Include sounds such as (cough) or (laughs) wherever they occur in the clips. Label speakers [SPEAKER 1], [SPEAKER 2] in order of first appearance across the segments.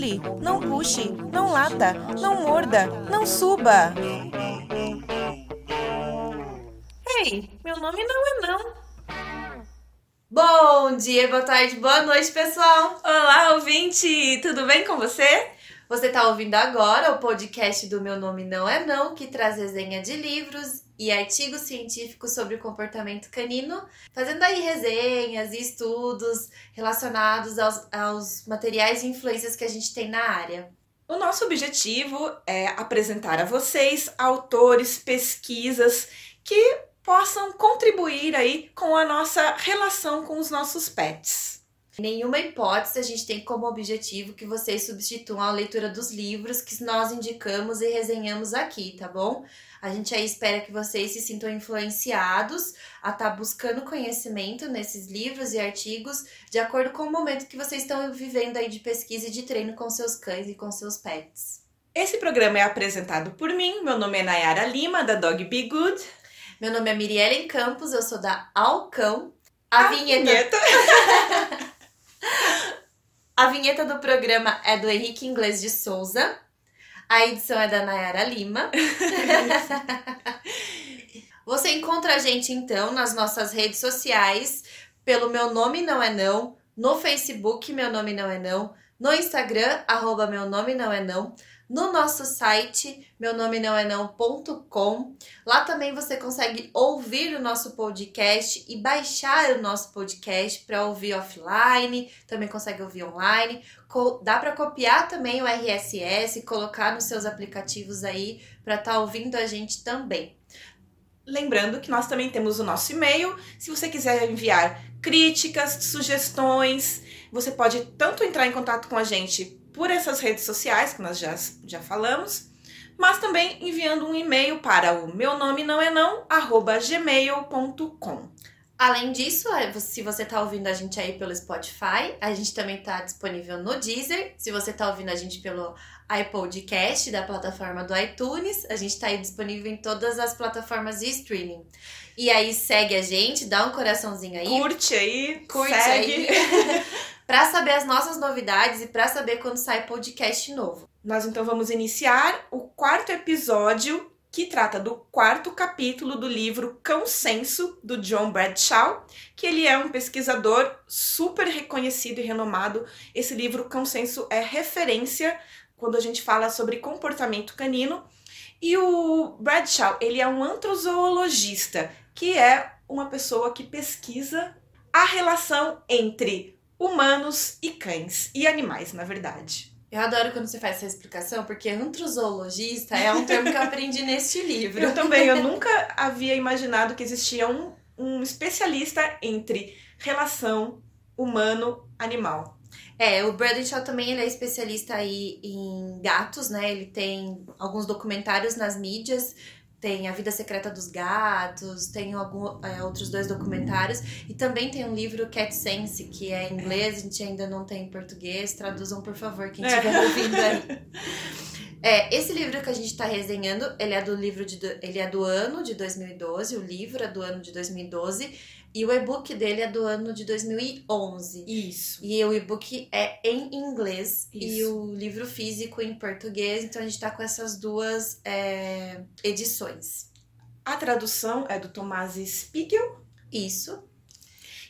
[SPEAKER 1] pule, não puxe, não lata, não morda, não suba. Ei, meu nome não é não.
[SPEAKER 2] Bom dia, boa tarde, boa noite, pessoal.
[SPEAKER 1] Olá, ouvinte, tudo bem com você?
[SPEAKER 2] Você está ouvindo agora o podcast do Meu Nome Não É Não, que traz resenha de livros e artigos científicos sobre o comportamento canino, fazendo aí resenhas e estudos relacionados aos, aos materiais e influências que a gente tem na área.
[SPEAKER 1] O nosso objetivo é apresentar a vocês autores, pesquisas que possam contribuir aí com a nossa relação com os nossos pets.
[SPEAKER 2] Nenhuma hipótese a gente tem como objetivo que vocês substituam a leitura dos livros que nós indicamos e resenhamos aqui, tá bom? A gente aí espera que vocês se sintam influenciados a estar tá buscando conhecimento nesses livros e artigos de acordo com o momento que vocês estão vivendo aí de pesquisa e de treino com seus cães e com seus pets.
[SPEAKER 1] Esse programa é apresentado por mim, meu nome é Nayara Lima, da Dog Be Good.
[SPEAKER 2] Meu nome é Miriellen Campos, eu sou da Alcão. A,
[SPEAKER 1] a vinheta. vinheta. (laughs)
[SPEAKER 2] A vinheta do programa é do Henrique Inglês de Souza. A edição é da Nayara Lima. (laughs) Você encontra a gente então nas nossas redes sociais pelo Meu Nome Não É Não, no Facebook Meu Nome Não É Não, no Instagram, arroba Meu Nome Não É Não, no nosso site, meu nome não é não.com. Lá também você consegue ouvir o nosso podcast e baixar o nosso podcast para ouvir offline, também consegue ouvir online. Dá para copiar também o RSS, colocar nos seus aplicativos aí para estar tá ouvindo a gente também.
[SPEAKER 1] Lembrando que nós também temos o nosso e-mail. Se você quiser enviar críticas, sugestões, você pode tanto entrar em contato com a gente por essas redes sociais que nós já, já falamos, mas também enviando um e-mail para o meu nome não é não, arroba gmail.com.
[SPEAKER 2] Além disso, é, se você está ouvindo a gente aí pelo Spotify, a gente também está disponível no Deezer. Se você está ouvindo a gente pelo iPodcast da plataforma do iTunes, a gente está aí disponível em todas as plataformas de streaming. E aí segue a gente, dá um coraçãozinho aí.
[SPEAKER 1] Curte aí,
[SPEAKER 2] curte
[SPEAKER 1] segue.
[SPEAKER 2] aí. (laughs) para saber as nossas novidades e para saber quando sai podcast novo.
[SPEAKER 1] Nós então vamos iniciar o quarto episódio que trata do quarto capítulo do livro Cão Senso do John Bradshaw, que ele é um pesquisador super reconhecido e renomado. Esse livro Cão Senso é referência quando a gente fala sobre comportamento canino. E o Bradshaw, ele é um antrozoologista, que é uma pessoa que pesquisa a relação entre humanos e cães. E animais, na verdade.
[SPEAKER 2] Eu adoro quando você faz essa explicação, porque antrozoologista é um termo que eu aprendi neste (laughs) livro.
[SPEAKER 1] Eu também, eu nunca havia imaginado que existia um, um especialista entre relação humano-animal.
[SPEAKER 2] É, o Bradshaw também ele é especialista aí em gatos, né? Ele tem alguns documentários nas mídias tem A Vida Secreta dos Gatos, tem algum, é, outros dois documentários, e também tem um livro Cat Sense, que é em inglês, a gente ainda não tem em português, traduzam por favor, quem estiver é. ouvindo aí. (laughs) É, esse livro que a gente está resenhando, ele é do livro de, ele é do ano de 2012, o livro é do ano de 2012, e o e-book dele é do ano de 2011.
[SPEAKER 1] Isso.
[SPEAKER 2] E o e-book é em inglês Isso. e o livro físico em português. Então a gente tá com essas duas é, edições.
[SPEAKER 1] A tradução é do Tomás Spiegel.
[SPEAKER 2] Isso.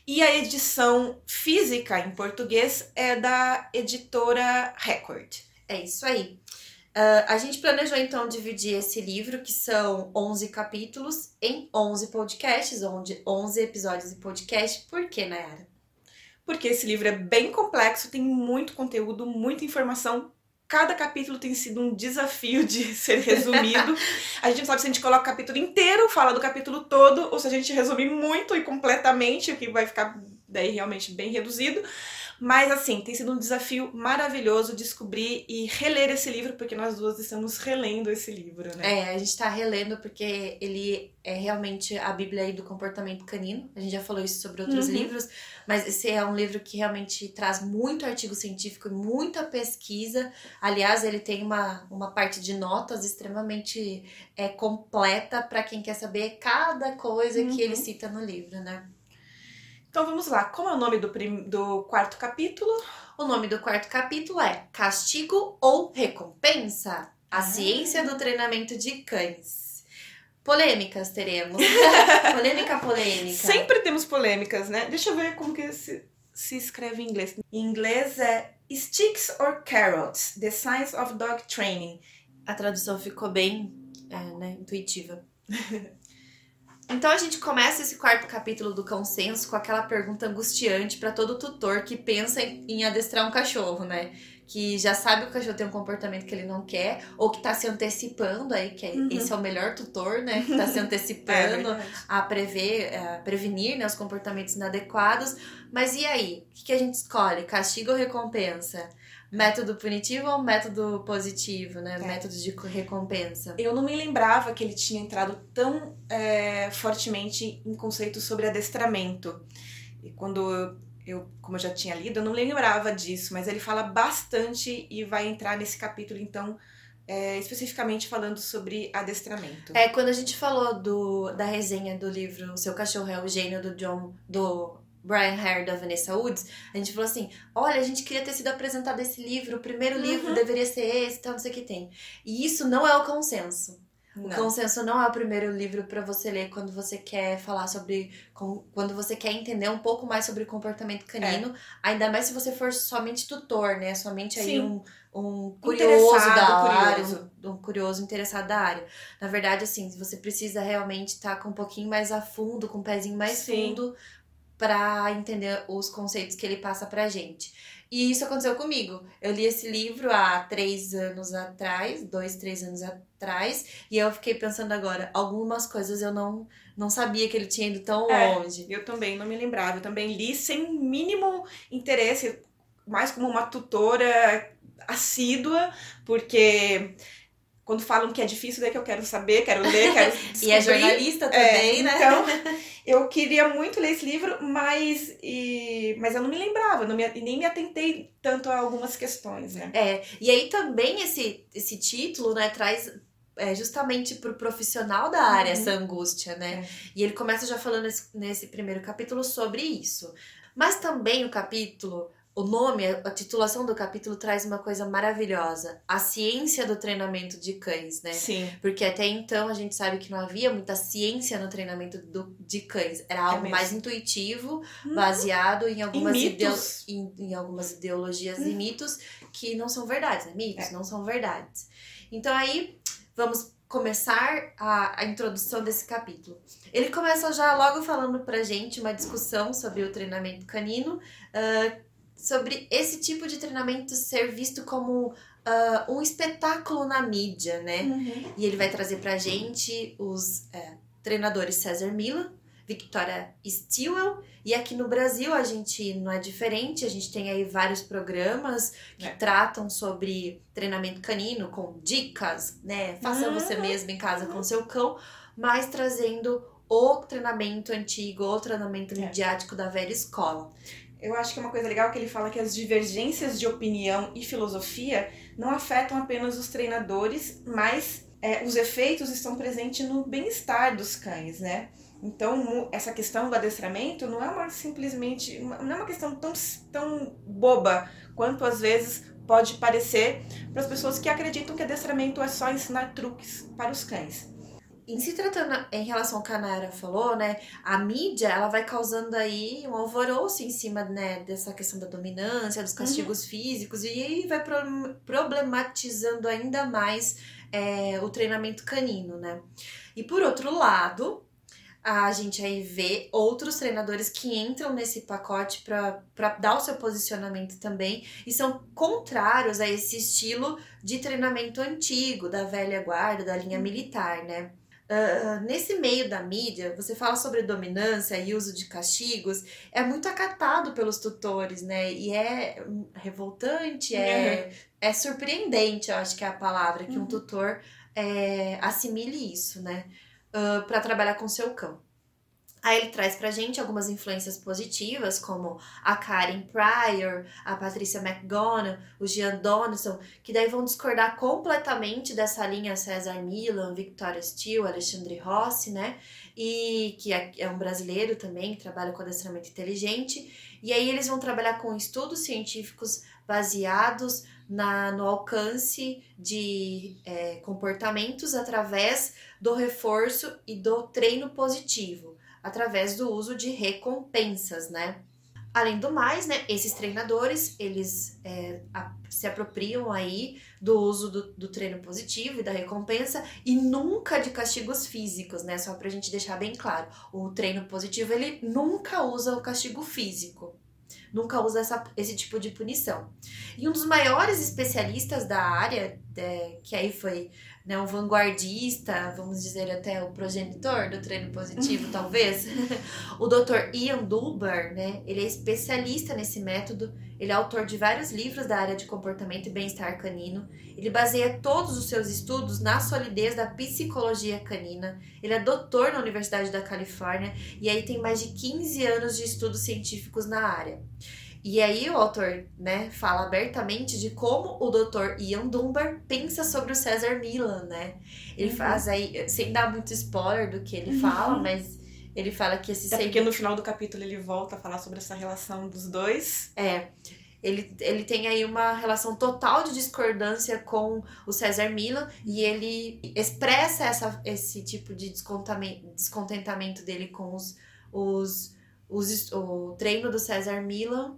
[SPEAKER 1] E a edição física em português é da editora Record.
[SPEAKER 2] É isso aí. Uh, a gente planejou então dividir esse livro, que são 11 capítulos, em 11 podcasts, onde 11 episódios de podcast. Por que, Nayara?
[SPEAKER 1] Porque esse livro é bem complexo, tem muito conteúdo, muita informação. Cada capítulo tem sido um desafio de (laughs) ser resumido. a gente sabe se a gente coloca o capítulo inteiro, fala do capítulo todo, ou se a gente resumir muito e completamente, o que vai ficar daí realmente bem reduzido. Mas assim, tem sido um desafio maravilhoso descobrir e reler esse livro, porque nós duas estamos relendo esse livro, né?
[SPEAKER 2] É, a gente tá relendo porque ele é realmente a Bíblia aí do comportamento canino. A gente já falou isso sobre outros uhum. livros, mas esse é um livro que realmente traz muito artigo científico e muita pesquisa. Aliás, ele tem uma, uma parte de notas extremamente é, completa para quem quer saber cada coisa uhum. que ele cita no livro, né?
[SPEAKER 1] Então vamos lá. Como é o nome do, prim... do quarto capítulo?
[SPEAKER 2] O nome do quarto capítulo é Castigo ou Recompensa? A
[SPEAKER 1] Ah.
[SPEAKER 2] ciência do treinamento de cães. Polêmicas teremos. (laughs) polêmica, polêmica.
[SPEAKER 1] Sempre temos polêmicas, né? Deixa eu ver como que se, se escreve em inglês. Em inglês é Sticks or Carrots, The Science of Dog Training.
[SPEAKER 2] A tradução ficou bem é, né, intuitiva. (laughs) Então a gente começa esse quarto capítulo do consenso com aquela pergunta angustiante para todo tutor que pensa em, adestrar um cachorro, né? Que já sabe que o cachorro tem um comportamento que ele não quer, ou que tá se antecipando aí, que é-
[SPEAKER 1] Uhum.
[SPEAKER 2] esse é o melhor tutor, né? (laughs) Que tá se
[SPEAKER 1] É
[SPEAKER 2] antecipando
[SPEAKER 1] verdade.
[SPEAKER 2] a prever, a prevenir né, os comportamentos inadequados. Mas e aí? O que, que a gente escolhe? Castigo ou recompensa? Método punitivo ou método positivo, né?
[SPEAKER 1] É.
[SPEAKER 2] Método de co- recompensa.
[SPEAKER 1] Eu não me lembrava que ele tinha entrado tão é, fortemente em conceitos sobre adestramento. E quando eu, eu, como eu já tinha lido, eu não lembrava disso, mas ele fala bastante e vai entrar nesse capítulo, então, é, especificamente falando sobre adestramento.
[SPEAKER 2] É, quando a gente falou do, da resenha do livro Seu Cachorro é o Gênio, do John, do Brian Hare, da Vanessa Woods, a gente falou assim, olha, a gente queria ter sido apresentado esse livro, o primeiro
[SPEAKER 1] Uhum.
[SPEAKER 2] livro deveria ser esse, tal, não sei o que tem. E isso não é o consenso. O
[SPEAKER 1] Não.
[SPEAKER 2] Consenso não é o primeiro livro pra você ler quando você quer falar sobre. quando você quer entender um pouco mais sobre o comportamento canino. Ainda mais se você for somente tutor, né? Somente aí
[SPEAKER 1] Sim.
[SPEAKER 2] um, um curioso da
[SPEAKER 1] curioso.
[SPEAKER 2] área. Um, um curioso interessado da área. Na verdade, assim, você precisa realmente estar com um pouquinho mais a fundo, com um pezinho mais
[SPEAKER 1] Sim.
[SPEAKER 2] fundo, pra entender os conceitos que ele passa pra gente. E isso aconteceu comigo. Eu li esse livro há três anos atrás, dois, três anos atrás, e eu fiquei pensando agora, algumas coisas eu não, não sabia que ele tinha ido tão
[SPEAKER 1] É.
[SPEAKER 2] longe.
[SPEAKER 1] Eu também não me lembrava. Eu também li sem mínimo interesse, mais como uma tutora assídua, porque quando falam que é difícil, daí que eu quero saber, quero ler, (laughs) quero descobrir.
[SPEAKER 2] E é jornalista também,
[SPEAKER 1] É,
[SPEAKER 2] né?
[SPEAKER 1] Então, (laughs) eu queria muito ler esse livro, mas, e, mas eu não me lembrava, não me, e nem me atentei tanto a algumas questões, né?
[SPEAKER 2] É, e aí também esse, esse título, né, traz é, justamente pro profissional da área
[SPEAKER 1] Uhum.
[SPEAKER 2] essa angústia, né?
[SPEAKER 1] É.
[SPEAKER 2] E ele começa já falando nesse, nesse primeiro capítulo sobre isso. Mas também o capítulo, o nome, a titulação do capítulo traz uma coisa maravilhosa: a ciência do treinamento de cães, né?
[SPEAKER 1] Sim.
[SPEAKER 2] Porque até então a gente sabe que não havia muita ciência no treinamento do- de cães. Era algo
[SPEAKER 1] mesmo.
[SPEAKER 2] mais intuitivo,
[SPEAKER 1] Hum.
[SPEAKER 2] baseado em algumas,
[SPEAKER 1] mitos.
[SPEAKER 2] ideo- em, em algumas ideologias
[SPEAKER 1] Hum.
[SPEAKER 2] e mitos que não são verdades, né? Mitos
[SPEAKER 1] É.
[SPEAKER 2] não são verdades. Então aí vamos começar a, a introdução desse capítulo. Ele começa já logo falando pra gente uma discussão sobre o treinamento canino, ah, sobre esse tipo de treinamento ser visto como ah, um espetáculo na mídia, né?
[SPEAKER 1] Uhum.
[SPEAKER 2] E ele vai trazer pra gente os é, treinadores César Milan, Victoria Stilwell. E aqui no Brasil a gente não é diferente, a gente tem aí vários programas que
[SPEAKER 1] É.
[SPEAKER 2] tratam sobre treinamento canino com dicas, né? Faça
[SPEAKER 1] Uhum.
[SPEAKER 2] você mesmo em casa com seu cão, mas trazendo o treinamento antigo, o treinamento
[SPEAKER 1] É.
[SPEAKER 2] midiático da velha escola.
[SPEAKER 1] Eu acho que é uma coisa legal que ele fala que as divergências de opinião e filosofia não afetam apenas os treinadores, mas é, os efeitos estão presentes no bem-estar dos cães, né? Então, essa questão do adestramento não é uma simplesmente, não é uma questão tão, tão boba quanto às vezes pode parecer para as pessoas que acreditam que adestramento é só ensinar truques para os cães.
[SPEAKER 2] Em se tratando em relação ao que a Nara falou, né, a mídia ela vai causando aí um alvoroço em cima né, dessa questão da dominância, dos castigos físicos, e aí vai pro- problematizando ainda mais é, o treinamento canino, né? E por outro lado, a gente aí vê outros treinadores que entram nesse pacote para dar o seu posicionamento também e são contrários a esse estilo de treinamento antigo, da velha guarda, da linha militar, né? Ah, nesse meio da mídia, você fala sobre dominância e uso de castigos, é muito acatado pelos tutores, né? E é revoltante, é, é surpreendente, eu acho que é a palavra, que um
[SPEAKER 1] Uhum.
[SPEAKER 2] tutor é, assimile isso, né? para trabalhar com seu cão. Aí ele traz pra gente algumas influências positivas, como a Karen Pryor, a Patricia McGonagall, o Jean Donaldson, que daí vão discordar completamente dessa linha César Milan, Victoria Steele, Alexandre Rossi, né? E que é, é um brasileiro também, que trabalha com adestramento inteligente. E aí eles vão trabalhar com estudos científicos baseados na, no alcance de é, comportamentos através do reforço e do treino positivo através do uso de recompensas, né? Além do mais, né, esses treinadores, eles é, a, se apropriam aí do uso do, do, treino positivo e da recompensa e nunca de castigos físicos, né? Só pra gente deixar bem claro. O treino positivo, ele nunca usa o castigo físico. Nunca usa essa, esse tipo de punição. E um dos maiores especialistas da área, é, que aí foi né, um vanguardista, vamos dizer até o progenitor do treino positivo, (laughs) talvez, o Dr. Ian Dulber, né, ele é especialista nesse método, ele é autor de vários livros da área de comportamento e bem-estar canino, ele baseia todos os seus estudos na solidez da psicologia canina, ele é doutor na Universidade da Califórnia e aí tem mais de 15 anos de estudos científicos na área. E aí o autor, né, fala abertamente de como o Dr. Ian Dunbar pensa sobre o César Milan, né? Ele uhum. faz aí, sem dar muito spoiler do que ele uhum. fala, mas ele fala que esse...
[SPEAKER 1] Até sempre... porque no final do capítulo ele volta a falar sobre essa relação dos dois.
[SPEAKER 2] É, ele, ele tem aí uma relação total de discordância com o César Milan e ele expressa essa, esse tipo de descontentamento dele com os, os, os, o treino do César Milan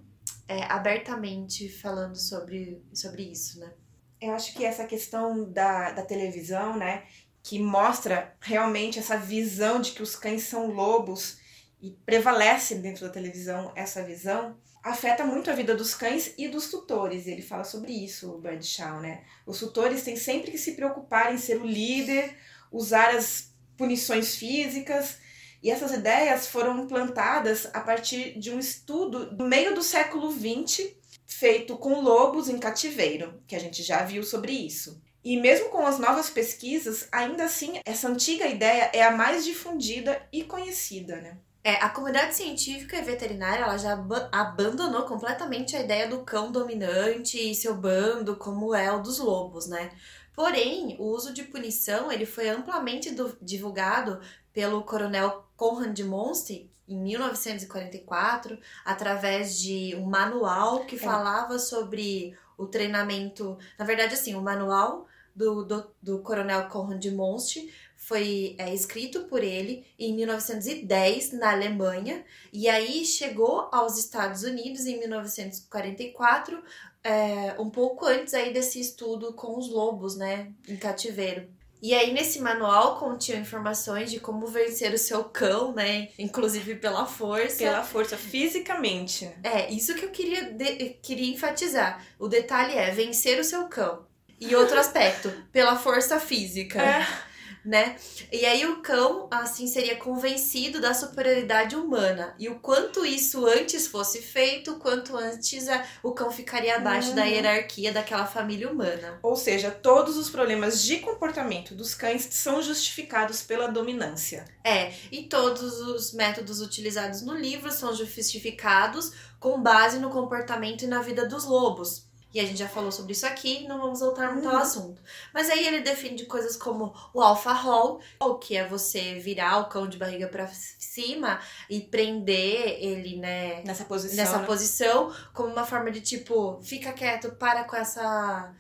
[SPEAKER 2] é, abertamente falando sobre, sobre isso, né?
[SPEAKER 1] Eu acho que essa questão da, da televisão, né, que mostra realmente essa visão de que os cães são lobos e prevalece dentro da televisão essa visão, afeta muito a vida dos cães e dos tutores. Ele fala sobre isso, o Bradshaw, né? Os tutores têm sempre que se preocupar em ser o líder, usar as punições físicas e essas ideias foram plantadas a partir de um estudo do meio do século XX, feito com lobos em cativeiro, que a gente já viu sobre isso. E mesmo com as novas pesquisas, ainda assim, essa antiga ideia é a mais difundida e conhecida, né?
[SPEAKER 2] É, a comunidade científica e veterinária ela já ab abandonou completamente a ideia do cão dominante e seu bando, como é o dos lobos, né? Porém, o uso de punição ele foi amplamente divulgado pelo coronel Conrad Monste em 1944 através de um manual que é. falava sobre o treinamento. Na verdade, assim, o manual do, do, do coronel Conrad Monste foi é, escrito por ele em 1910 na Alemanha e aí chegou aos Estados Unidos em 1944 é, um pouco antes aí desse estudo com os lobos, né, em cativeiro. E aí, nesse manual, continha informações de como vencer o seu cão, né? Inclusive pela força.
[SPEAKER 1] Pela força, fisicamente.
[SPEAKER 2] É, isso que eu queria, de, queria enfatizar. O detalhe é vencer o seu cão. E outro aspecto, pela força física. É né? E aí o cão, assim, seria convencido da superioridade humana. E o quanto isso antes fosse feito, quanto antes a, o cão ficaria abaixo uhum. da hierarquia daquela família humana.
[SPEAKER 1] Ou seja, todos os problemas de comportamento dos cães são justificados pela dominância.
[SPEAKER 2] É, e todos os métodos utilizados no livro são justificados com base no comportamento e na vida dos lobos. E a gente já falou sobre isso aqui, não vamos voltar muito ao uhum. assunto. Mas aí ele define coisas como o alpha roll, que é você virar o cão de barriga para cima e prender ele, né,
[SPEAKER 1] nessa posição,
[SPEAKER 2] nessa
[SPEAKER 1] né?
[SPEAKER 2] posição, como uma forma de tipo, fica quieto, para com essa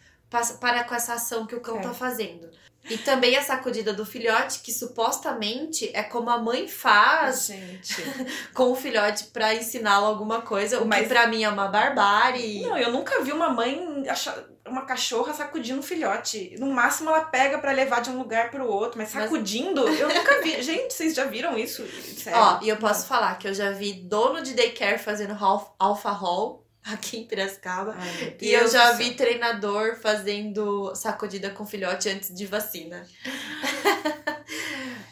[SPEAKER 2] para com essa ação que o cão é. tá fazendo. E também a sacudida do filhote, que supostamente é como a mãe faz
[SPEAKER 1] Gente. (laughs)
[SPEAKER 2] com o filhote para ensiná-lo alguma coisa, o Mas... que pra mim é uma barbárie.
[SPEAKER 1] Não, eu nunca vi uma mãe achar uma cachorra sacudindo um filhote. No máximo ela pega para levar de um lugar para o outro, mas sacudindo, mas... eu nunca vi. (laughs) Gente, vocês já viram isso?
[SPEAKER 2] Sério? Ó, e eu posso falar que eu já vi dono de daycare fazendo alpha haul aqui em Piracicaba. Ai, e eu já vi treinador fazendo sacudida com filhote antes de vacina.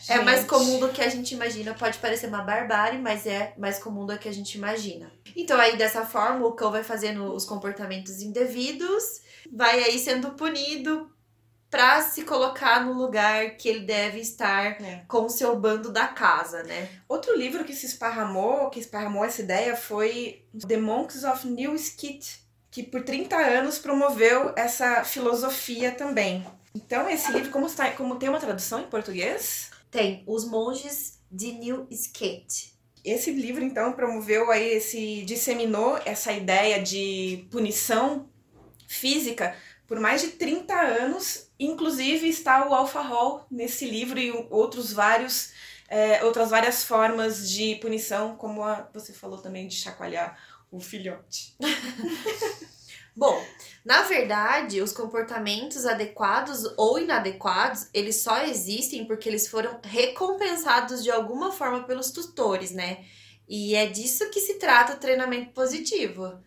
[SPEAKER 2] é mais comum do que a gente imagina. Pode parecer uma barbárie, mas é mais comum do que a gente imagina. Então, aí dessa forma, o cão vai fazendo os comportamentos indevidos, vai aí sendo punido para se colocar no lugar que ele deve estar
[SPEAKER 1] É.
[SPEAKER 2] com o seu bando da casa, né?
[SPEAKER 1] Outro livro que se esparramou, que esparramou essa ideia, foi The Monks of New Skit, que por 30 anos promoveu essa filosofia também. Então, esse livro, como, está, como tem uma tradução em português,
[SPEAKER 2] Tem Os Monges de New Skate.
[SPEAKER 1] esse livro, então, promoveu aí esse. disseminou essa ideia de punição física por mais de 30 anos. Inclusive está o alfarrol nesse livro e outros vários. é, outras várias formas de punição, como a, você falou também de chacoalhar o filhote. (laughs)
[SPEAKER 2] Bom, na verdade, os comportamentos adequados ou inadequados, eles só existem porque eles foram recompensados de alguma forma pelos tutores, né? E é disso que se trata o treinamento positivo.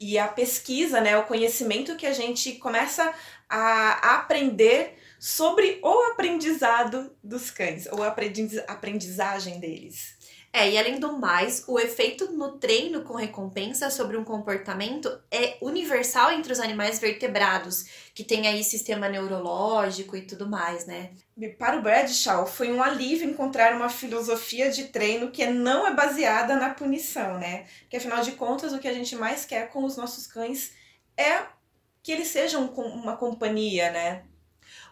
[SPEAKER 1] E a pesquisa, né, o conhecimento que a gente começa a aprender sobre o aprendizado dos cães, ou a aprendiz- aprendizagem deles.
[SPEAKER 2] É, e além do mais, o efeito no treino com recompensa sobre um comportamento é universal entre os animais vertebrados, que tem aí sistema neurológico e tudo mais, né?
[SPEAKER 1] Para o Bradshaw, foi um alívio encontrar uma filosofia de treino que não é baseada na punição, né? Porque afinal de contas, o que a gente mais quer com os nossos cães é que eles sejam uma companhia, né?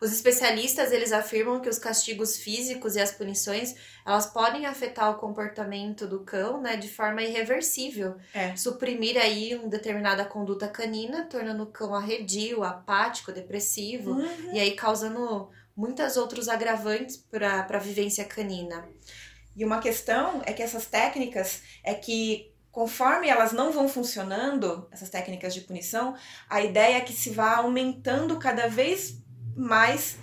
[SPEAKER 2] Os especialistas, eles afirmam que os castigos físicos e as punições, elas podem afetar o comportamento do cão, né, de forma irreversível.
[SPEAKER 1] É.
[SPEAKER 2] Suprimir aí uma determinada conduta canina, tornando o cão arredio, apático, depressivo,
[SPEAKER 1] Uhum.
[SPEAKER 2] e aí causando muitos outros agravantes para a vivência canina.
[SPEAKER 1] E uma questão é que essas técnicas é que conforme elas não vão funcionando, essas técnicas de punição, a ideia é que se vá aumentando cada vez mais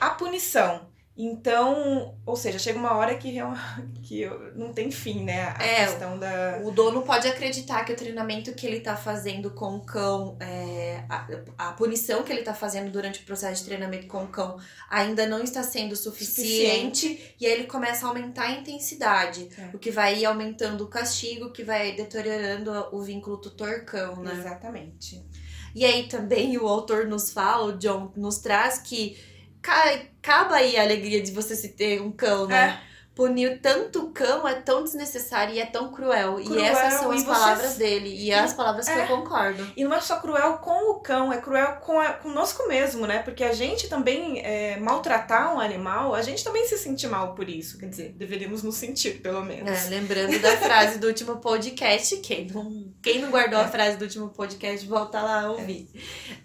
[SPEAKER 1] a punição. Então, ou seja, chega uma hora que, real- (laughs) que não tem fim, né? A
[SPEAKER 2] É,
[SPEAKER 1] questão da.
[SPEAKER 2] O dono pode acreditar que o treinamento que ele tá fazendo com o cão, é, a, a punição que ele tá fazendo durante o processo de treinamento com o cão ainda não está sendo suficiente, e aí ele começa a aumentar a intensidade,
[SPEAKER 1] É.
[SPEAKER 2] o que vai ir aumentando o castigo, que vai deteriorando o vínculo tutor-cão, né?
[SPEAKER 1] Exatamente.
[SPEAKER 2] E aí também o autor nos fala, o John nos traz que ca- acaba aí a alegria de você se ter um cão, né? Punir tanto o cão é tão desnecessário e é tão cruel. e
[SPEAKER 1] Cruel,
[SPEAKER 2] essas são
[SPEAKER 1] e
[SPEAKER 2] as palavras dele. E as palavras que
[SPEAKER 1] É.
[SPEAKER 2] eu concordo.
[SPEAKER 1] E não é só cruel com o cão, é cruel com a, conosco mesmo, né? Porque a gente também, é, maltratar um animal, a gente também se sente mal por isso. Quer dizer, deveríamos nos sentir, pelo menos.
[SPEAKER 2] É, lembrando da frase do último podcast. Quem não, quem não guardou a frase do último podcast, volta lá a ouvir.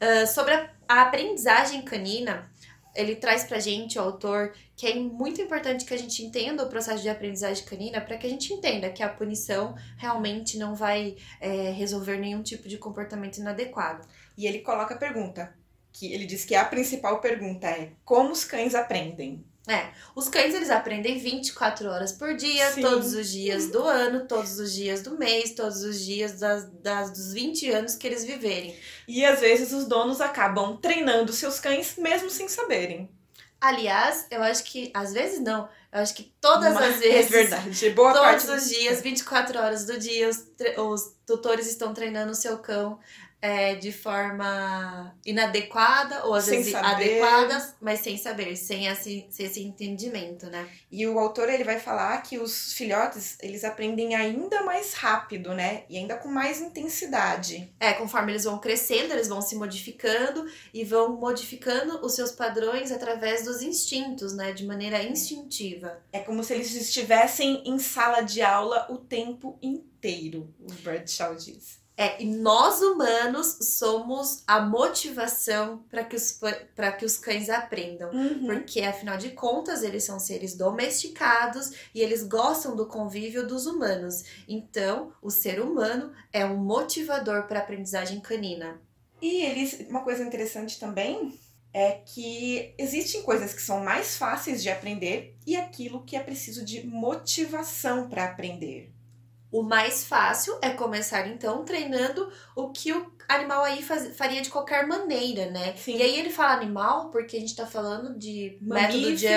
[SPEAKER 2] Ah, sobre a, a aprendizagem canina, ele traz pra gente, o autor, que é muito importante que a gente entenda o processo de aprendizagem canina para que a gente entenda que a punição realmente não vai é, resolver nenhum tipo de comportamento inadequado.
[SPEAKER 1] E ele coloca a pergunta, que ele diz que a principal pergunta é como os cães aprendem?
[SPEAKER 2] Os cães, eles aprendem 24 horas por dia,
[SPEAKER 1] Sim.
[SPEAKER 2] todos os dias do ano, todos os dias do mês, todos os dias das, das, dos 20 anos que eles viverem.
[SPEAKER 1] E às vezes os donos acabam treinando seus cães mesmo sem saberem.
[SPEAKER 2] Aliás, eu acho que, às vezes não, eu acho que todas
[SPEAKER 1] Mas
[SPEAKER 2] as vezes,
[SPEAKER 1] É verdade. Boa
[SPEAKER 2] todos
[SPEAKER 1] parte
[SPEAKER 2] os dias, 24 horas do dia, os, os tutores estão treinando o seu cão é, de forma inadequada, ou às
[SPEAKER 1] Sem
[SPEAKER 2] vezes
[SPEAKER 1] saber.
[SPEAKER 2] adequada, mas sem saber, sem esse, sem esse entendimento, né?
[SPEAKER 1] E o autor ele vai falar que os filhotes eles aprendem ainda mais rápido, né? E ainda com mais intensidade.
[SPEAKER 2] É, conforme eles vão crescendo, eles vão se modificando e vão modificando os seus padrões através dos instintos, né? De maneira instintiva.
[SPEAKER 1] É como se eles estivessem em sala de aula o tempo inteiro, o Bradshaw diz.
[SPEAKER 2] É, e nós humanos somos a motivação para que, os, que os cães aprendam. Porque, afinal de contas, eles são seres domesticados e eles gostam do convívio dos humanos. Então, o ser humano é um motivador para a aprendizagem canina.
[SPEAKER 1] E eles, uma coisa interessante também é que existem coisas que são mais fáceis de aprender e aquilo que é preciso de motivação para aprender.
[SPEAKER 2] O mais fácil é começar então treinando o que o animal aí faz- faria de qualquer maneira, né?
[SPEAKER 1] Sim.
[SPEAKER 2] E aí ele fala animal porque a gente tá falando de método de,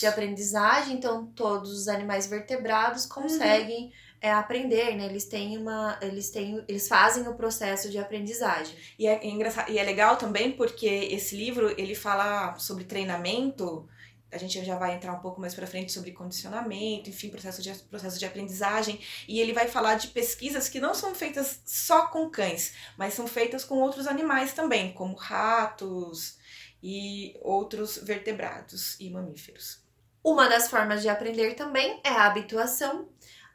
[SPEAKER 2] de aprendizagem, então todos os animais vertebrados conseguem é aprender, né? Eles têm uma. Eles têm. Eles fazem o processo de aprendizagem.
[SPEAKER 1] E é, engraçado, e é legal também porque esse livro ele fala sobre treinamento. A gente já vai entrar um pouco mais para frente sobre condicionamento, enfim, processo de, processo de aprendizagem. E ele vai falar de pesquisas que não são feitas só com cães, mas são feitas com outros animais também, como ratos e outros vertebrados e mamíferos.
[SPEAKER 2] Uma das formas de aprender também é a habituação,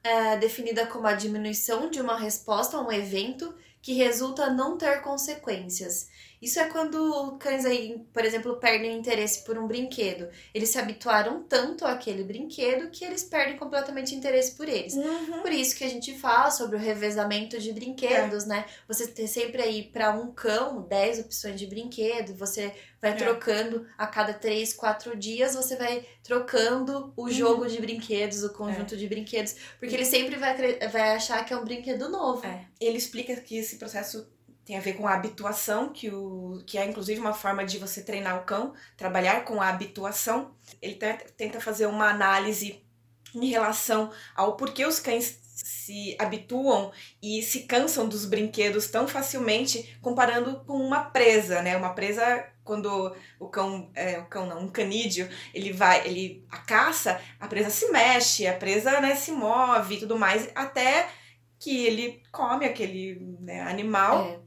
[SPEAKER 2] é definida como a diminuição de uma resposta a um evento que resulta não ter consequências. Isso é quando cães aí, por exemplo, perdem interesse por um brinquedo. Eles se habituaram tanto àquele brinquedo que eles perdem completamente interesse por eles.
[SPEAKER 1] Uhum.
[SPEAKER 2] Por isso que a gente fala sobre o revezamento de brinquedos, né? Você ter sempre aí para um cão 10 opções de brinquedo, você vai
[SPEAKER 1] É.
[SPEAKER 2] trocando a cada 3, 4 dias, você vai trocando o jogo de brinquedos, o conjunto de brinquedos, porque ele sempre vai, vai achar que é um brinquedo novo.
[SPEAKER 1] É. Ele explica que esse processo tem a ver com a habituação, que, o, que é inclusive uma forma de você treinar o cão, trabalhar com a habituação. Ele te- tenta fazer uma análise em relação ao porquê os cães se habituam e se cansam dos brinquedos tão facilmente, comparando com uma presa, né? Uma presa quando o cão, é, o cão não, um canídeo, ele vai, ele a caça, a presa se mexe, a presa né, se move e tudo mais, até que ele come aquele né, animal
[SPEAKER 2] É.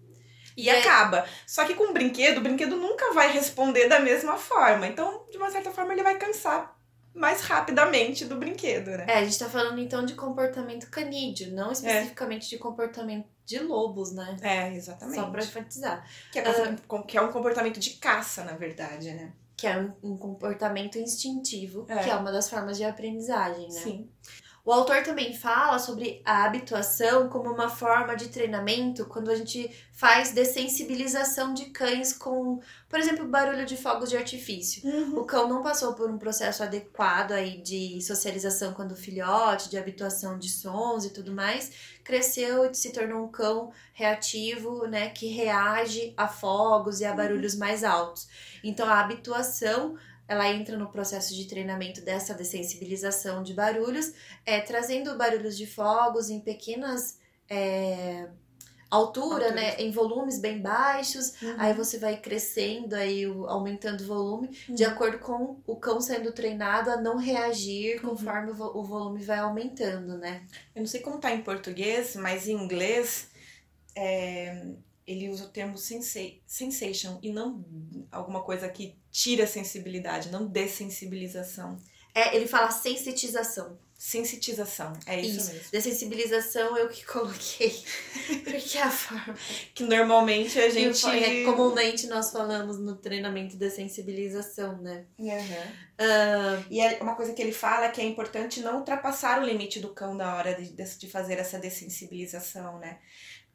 [SPEAKER 1] e acaba. Só que com o brinquedo, o brinquedo nunca vai responder da mesma forma. Então, de uma certa forma, ele vai cansar mais rapidamente do brinquedo, né?
[SPEAKER 2] É, a gente tá falando então de comportamento canídeo, não especificamente de comportamento de lobos, né?
[SPEAKER 1] É, exatamente.
[SPEAKER 2] Só pra enfatizar.
[SPEAKER 1] Que é, com- que é um comportamento de caça, na verdade, né?
[SPEAKER 2] Que é um, um comportamento instintivo,
[SPEAKER 1] É.
[SPEAKER 2] que é uma das formas de aprendizagem, né?
[SPEAKER 1] Sim.
[SPEAKER 2] O autor também fala sobre a habituação como uma forma de treinamento quando a gente faz dessensibilização de cães com, por exemplo, barulho de fogos de artifício. O cão não passou por um processo adequado aí de socialização quando filhote, de habituação de sons e tudo mais, cresceu e se tornou um cão reativo, né, que reage a fogos e a barulhos mais altos. Então a habituação ela entra no processo de treinamento dessa dessensibilização de barulhos, é, trazendo barulhos de fogos em pequenas é, altura,
[SPEAKER 1] Alturas.
[SPEAKER 2] né, em volumes bem baixos,
[SPEAKER 1] Uhum.
[SPEAKER 2] Aí você vai crescendo, aí aumentando o volume, de acordo com o cão sendo treinado a não reagir
[SPEAKER 1] Uhum.
[SPEAKER 2] conforme o vo- o volume vai aumentando, né?
[SPEAKER 1] Eu não sei como tá em português, mas em inglês é, ele usa o termo sensa- sensation e não alguma coisa que tira a sensibilidade, não dessensibilização.
[SPEAKER 2] É, ele fala sensitização.
[SPEAKER 1] Sensitização, é isso,
[SPEAKER 2] Isso.
[SPEAKER 1] mesmo.
[SPEAKER 2] Dessensibilização eu que coloquei. (laughs) Porque é a forma.
[SPEAKER 1] Que normalmente a gente.
[SPEAKER 2] É, comumente nós falamos no treinamento de sensibilização, né?
[SPEAKER 1] Aham.
[SPEAKER 2] Ah,
[SPEAKER 1] E é uma coisa que ele fala é que é importante não ultrapassar o limite do cão na hora de, de- de fazer essa dessensibilização, né?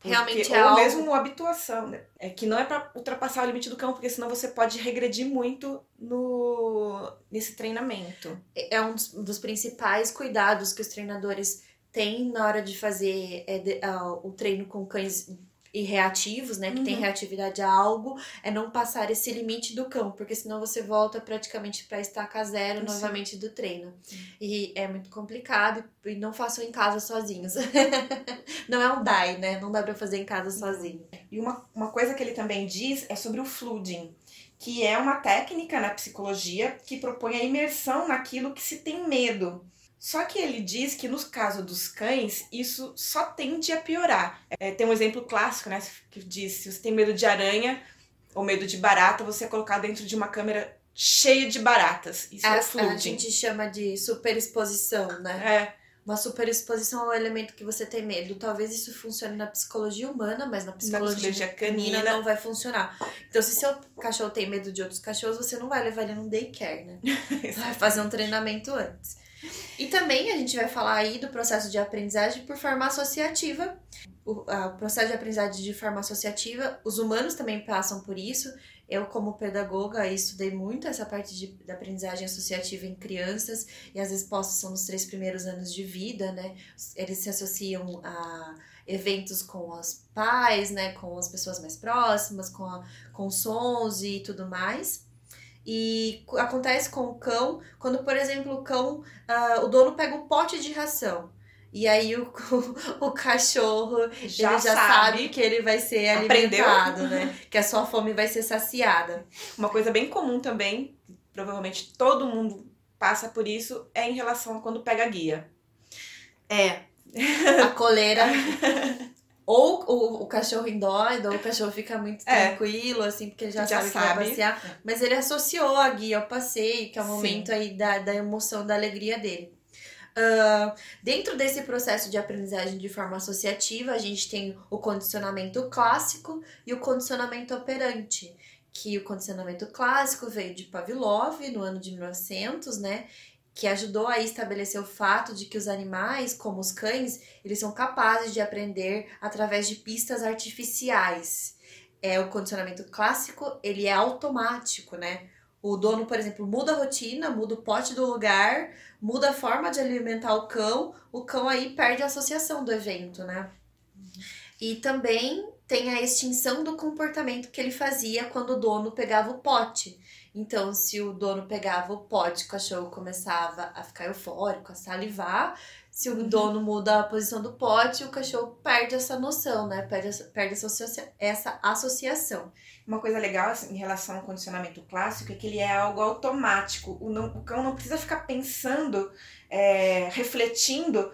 [SPEAKER 2] Realmente
[SPEAKER 1] ou
[SPEAKER 2] é algo-
[SPEAKER 1] mesmo habituação, né? É que não é pra ultrapassar o limite do cão, porque senão você pode regredir muito no nesse treinamento.
[SPEAKER 2] é um dos, principais cuidados que os treinadores têm na hora de fazer é, ah, o treino com cães e reativos, né, que tem
[SPEAKER 1] Uhum.
[SPEAKER 2] reatividade a algo, é não passar esse limite do cão, porque senão você volta praticamente para estaca zero
[SPEAKER 1] Sim.
[SPEAKER 2] novamente do treino. E é muito complicado e não façam em casa sozinhos. (laughs) não é um DAI, né? Não dá para fazer em casa sozinho.
[SPEAKER 1] E uma, uma coisa que ele também diz é sobre o flooding, que é uma técnica na psicologia que propõe a imersão naquilo que se tem medo. Só que ele diz que nos casos dos cães, isso só tende a piorar. É, tem um exemplo clássico, né? Que diz: se você tem medo de aranha ou medo de barata, você é colocado dentro de uma câmera cheia de baratas. Isso é
[SPEAKER 2] A, a gente chama de superexposição, né?
[SPEAKER 1] É,
[SPEAKER 2] Uma superexposição ao elemento que você tem medo. Talvez isso funcione na psicologia humana, mas na psicologia,
[SPEAKER 1] psicologia
[SPEAKER 2] canina
[SPEAKER 1] canina.
[SPEAKER 2] não vai funcionar. Então, se seu cachorro tem medo de outros cachorros, você não vai levar ele num daycare, né? (laughs) Vai fazer um treinamento antes. E também a gente vai falar aí do processo de aprendizagem por forma associativa. O, processo de aprendizagem de forma associativa, os humanos também passam por isso. Eu, como pedagoga, estudei muito essa parte de, da aprendizagem associativa em crianças e as respostas são nos três primeiros anos de vida, né? Eles se associam a eventos com os pais, né? Com as pessoas mais próximas, com, a- com sons e tudo mais. E co- acontece com o cão quando, por exemplo, o cão, ah, o dono pega um pote de ração E aí o, (laughs) o, o cachorro
[SPEAKER 1] Já
[SPEAKER 2] ele já
[SPEAKER 1] sabe.
[SPEAKER 2] sabe. que ele vai ser
[SPEAKER 1] Aprendeu.
[SPEAKER 2] alimentado, né? (laughs) Que a sua fome vai ser saciada.
[SPEAKER 1] Uma coisa bem comum também, provavelmente todo mundo passa por isso, é em relação a quando pega a guia.
[SPEAKER 2] É. A coleira. (laughs) ou o, o cachorro endóide, ou o cachorro fica muito
[SPEAKER 1] É.
[SPEAKER 2] tranquilo, assim, porque ele já,
[SPEAKER 1] Já
[SPEAKER 2] sabe, que vai
[SPEAKER 1] sabe.
[SPEAKER 2] passear. Mas ele associou a guia ao passeio, que é o
[SPEAKER 1] Sim.
[SPEAKER 2] momento aí da, da emoção, da alegria dele. Ah, dentro desse processo de aprendizagem de forma associativa, a gente tem o condicionamento clássico e o condicionamento operante. Que o condicionamento clássico veio de Pavlov no ano de 1900, né? Que ajudou a estabelecer o fato de que os animais, como os cães, eles são capazes de aprender através de pistas artificiais. É o condicionamento clássico, ele é automático, né? O dono, por exemplo, muda a rotina, muda o pote do lugar, muda a forma de alimentar o cão, o cão aí perde a associação do evento, né? E também tem a extinção do comportamento que ele fazia quando o dono pegava o pote. Então, se o dono pegava o pote, o cachorro começava a ficar eufórico, a salivar. Se o dono muda a posição do pote, o cachorro perde essa noção, né? Perde, essa- perde essa, associa- essa associação.
[SPEAKER 1] Uma coisa legal assim, em relação ao condicionamento clássico é que ele é algo automático. O, não- o cão não precisa ficar pensando, é, refletindo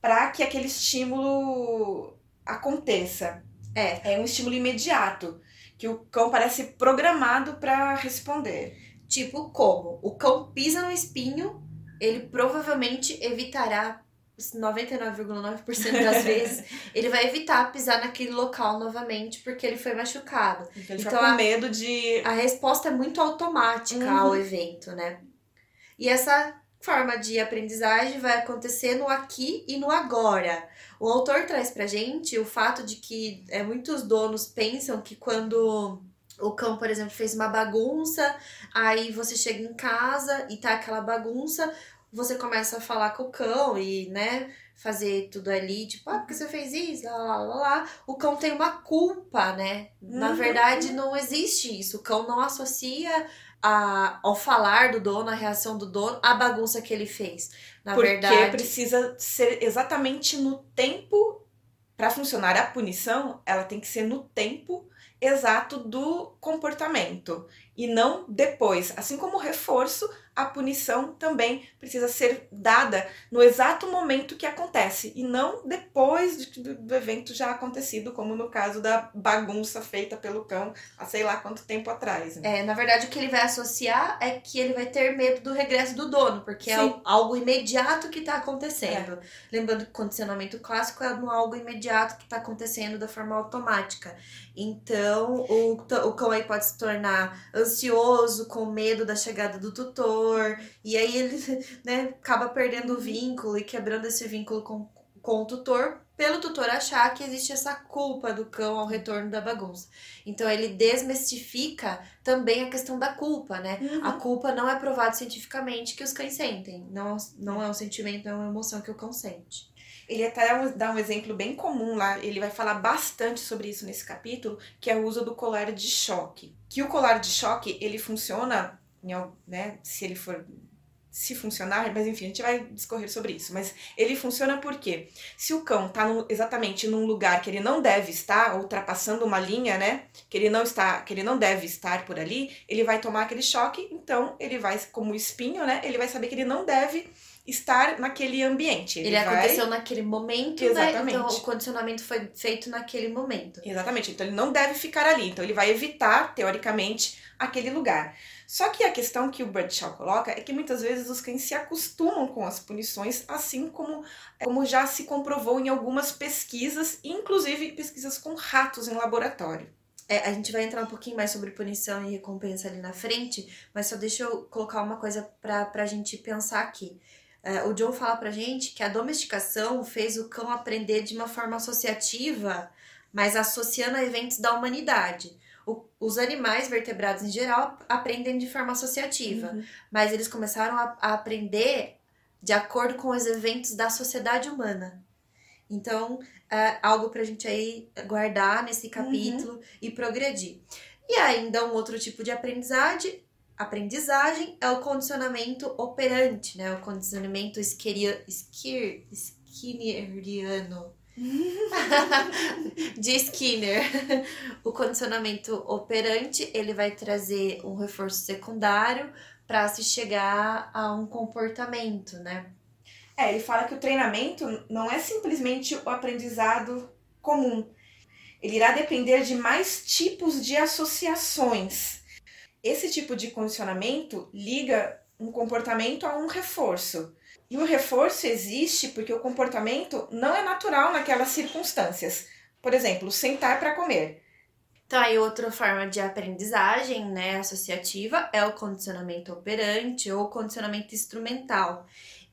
[SPEAKER 1] para que aquele estímulo aconteça.
[SPEAKER 2] É,
[SPEAKER 1] É um estímulo imediato, que o cão parece programado para responder.
[SPEAKER 2] Tipo, como? O cão pisa no espinho, ele provavelmente evitará 99,9% das (laughs) vezes, ele vai evitar pisar naquele local novamente porque ele foi machucado.
[SPEAKER 1] Então ele
[SPEAKER 2] Então,
[SPEAKER 1] fica com
[SPEAKER 2] a-
[SPEAKER 1] medo de.
[SPEAKER 2] A resposta é muito automática
[SPEAKER 1] Uhum.
[SPEAKER 2] ao evento, né? E essa forma de aprendizagem vai acontecer no aqui e no agora. O autor traz pra gente o fato de que é, muitos donos pensam que quando o cão, por exemplo, fez uma bagunça, aí você chega em casa e tá aquela bagunça, você começa a falar com o cão e, né, fazer tudo ali, tipo, ah, porque você fez isso, lá, lá, lá, lá. O cão tem uma culpa, né? Na
[SPEAKER 1] Uhum.
[SPEAKER 2] verdade, não existe isso. O cão não associa a, ao falar do dono, a reação do dono, a bagunça que ele fez. Na
[SPEAKER 1] porque
[SPEAKER 2] verdade,
[SPEAKER 1] precisa ser exatamente no tempo. Para funcionar a punição, ela tem que ser no tempo exato do comportamento e não depois. Assim como o reforço, a punição também precisa ser dada no exato momento que acontece e não depois de- do, evento já acontecido, como no caso da bagunça feita pelo cão há sei lá quanto tempo atrás. né?
[SPEAKER 2] É, na verdade, o que ele vai associar é que ele vai ter medo do regresso do dono, porque é
[SPEAKER 1] Sim.
[SPEAKER 2] algo imediato que está acontecendo. Lembrando que o condicionamento clássico é no algo imediato que está acontecendo da forma automática. Então, o, o cão aí pode se tornar ansioso, com medo da chegada do tutor, e aí ele (laughs) né, acaba perdendo o vínculo e quebrando esse vínculo com, com o tutor, pelo tutor achar que existe essa culpa do cão ao retorno da bagunça. Então, ele desmistifica também a questão da culpa, né?
[SPEAKER 1] Uhum.
[SPEAKER 2] A culpa não é provado cientificamente que os cães sentem. Não, não é um sentimento, não é uma emoção que o cão sente.
[SPEAKER 1] Ele até dá um exemplo bem comum lá, ele vai falar bastante sobre isso nesse capítulo, que é o uso do colar de choque. Que o colar de choque, ele funciona, né, se ele for se funcionar, mas enfim, a gente vai discorrer sobre isso. Mas ele funciona porque se o cão tá exatamente num lugar que ele não deve estar, ultrapassando uma linha, né, que ele não está, que ele não deve estar por ali, ele vai tomar aquele choque, então ele vai como espinho, né, ele vai saber que ele não deve estar naquele ambiente.
[SPEAKER 2] Ele,
[SPEAKER 1] vai...
[SPEAKER 2] aconteceu naquele momento, né?
[SPEAKER 1] Exatamente.
[SPEAKER 2] Então o condicionamento foi feito naquele momento.
[SPEAKER 1] Exatamente. Então ele não deve ficar ali. Então ele vai evitar, teoricamente, aquele lugar. Só que a questão que o Bradshaw coloca é que muitas vezes os cães se acostumam com as punições, assim como, como já se comprovou em algumas pesquisas, inclusive pesquisas com ratos em laboratório.
[SPEAKER 2] É, a gente vai entrar um pouquinho mais sobre punição e recompensa ali na frente, mas só deixa eu colocar uma coisa pra, pra gente pensar aqui. É, o John fala pra gente que a domesticação fez o cão aprender de uma forma associativa, mas associando a eventos da humanidade. O- os animais vertebrados em geral aprendem de forma associativa, mas eles começaram a, a aprender de acordo com os eventos da sociedade humana. Então, é algo pra gente aí guardar nesse capítulo e progredir. E ainda um outro tipo de aprendizagem, aprendizagem é o condicionamento operante, né? O condicionamento es- Skinneriano. (laughs) de Skinner. O condicionamento operante, ele vai trazer um reforço secundário para se chegar a um comportamento, né?
[SPEAKER 1] É, ele fala que o treinamento não é simplesmente o aprendizado comum. Ele irá depender de mais tipos de associações. Esse tipo de condicionamento liga um comportamento a um reforço. E o reforço existe porque o comportamento não é natural naquelas circunstâncias. Por exemplo, sentar para comer.
[SPEAKER 2] Então, aí outra forma de aprendizagem, né, associativa é o condicionamento operante ou condicionamento instrumental.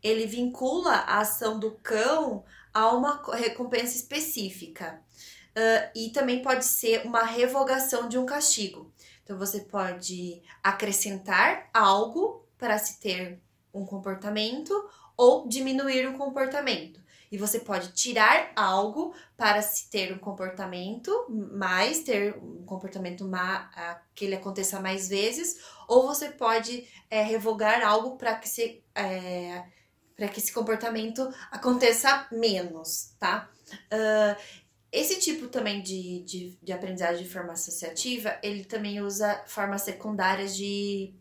[SPEAKER 2] Ele vincula a ação do cão a uma recompensa específica. Uh, e também pode ser uma revogação de um castigo. Então, você pode acrescentar algo para se ter um comportamento ou diminuir o comportamento. E você pode tirar algo para se ter um comportamento mais, ter um comportamento má, que ele aconteça mais vezes, ou você pode é, revogar algo para que, se, é, que esse comportamento aconteça menos, tá? Uh, esse tipo também de, de, de aprendizagem de forma associativa, ele também usa formas secundárias de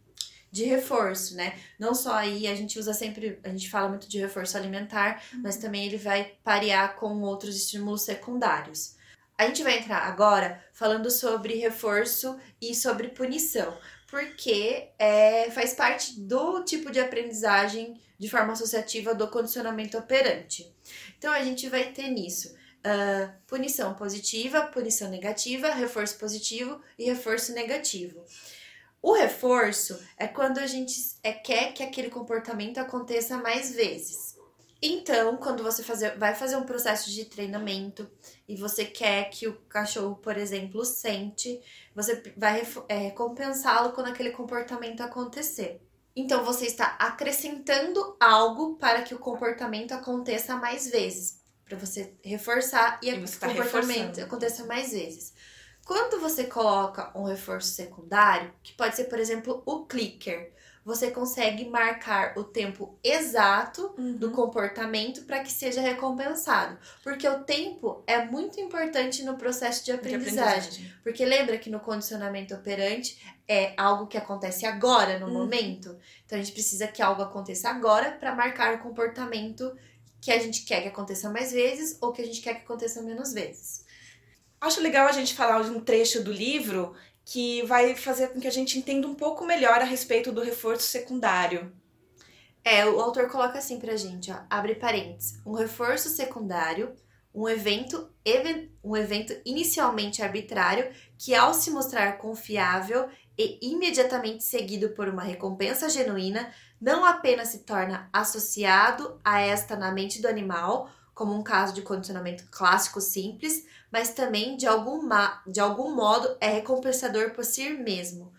[SPEAKER 2] de reforço, né? Não só aí a gente usa sempre, a gente fala muito de reforço alimentar, uhum. mas também ele vai parear com outros estímulos secundários. A gente vai entrar agora falando sobre reforço e sobre punição, porque é, faz parte do tipo de aprendizagem de forma associativa do condicionamento operante. Então a gente vai ter nisso uh, punição positiva, punição negativa, reforço positivo e reforço negativo. O reforço é quando a gente é, quer que aquele comportamento aconteça mais vezes. Então, quando você fazer, vai fazer um processo de treinamento e você quer que o cachorro, por exemplo, sente, você vai é, recompensá-lo quando aquele comportamento acontecer. Então, você está acrescentando algo para que o comportamento aconteça mais vezes, para você reforçar e, e o tá comportamento aconteça mais vezes. Quando você coloca um reforço secundário, que pode ser, por exemplo, o clicker, você consegue marcar o tempo exato uhum. do comportamento para que seja recompensado. Porque o tempo é muito importante no processo de aprendizagem. de aprendizagem. Porque lembra que no condicionamento operante é algo que acontece agora, no uhum. momento. Então a gente precisa que algo aconteça agora para marcar o comportamento que a gente quer que aconteça mais vezes ou que a gente quer que aconteça menos vezes.
[SPEAKER 1] Acho legal a gente falar de um trecho do livro que vai fazer com que a gente entenda um pouco melhor a respeito do reforço secundário.
[SPEAKER 2] É, o autor coloca assim pra gente, ó, abre parênteses, um reforço secundário, um evento, um evento inicialmente arbitrário que ao se mostrar confiável e imediatamente seguido por uma recompensa genuína, não apenas se torna associado a esta na mente do animal, como um caso de condicionamento clássico simples, mas também de algum, de algum modo é recompensador por si mesmo.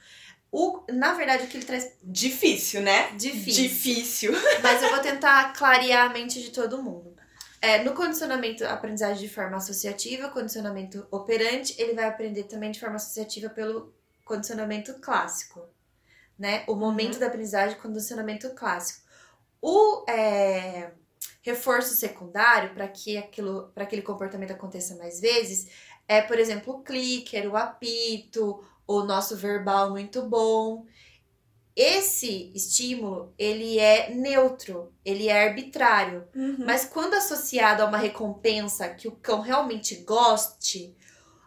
[SPEAKER 2] O, na verdade, o que ele traz.
[SPEAKER 1] Difícil, né?
[SPEAKER 2] Difícil.
[SPEAKER 1] Difícil. (laughs)
[SPEAKER 2] Mas eu vou tentar clarear a mente de todo mundo. É, no condicionamento, aprendizagem de forma associativa, condicionamento operante, ele vai aprender também de forma associativa pelo condicionamento clássico. Né? O momento uhum. da aprendizagem, condicionamento clássico. O, é, reforço secundário para que aquilo, para aquele comportamento aconteça mais vezes é, por exemplo, o clicker, o apito, o nosso verbal muito bom. Esse estímulo, ele é neutro, ele é arbitrário, uhum. mas quando associado a uma recompensa que o cão realmente goste,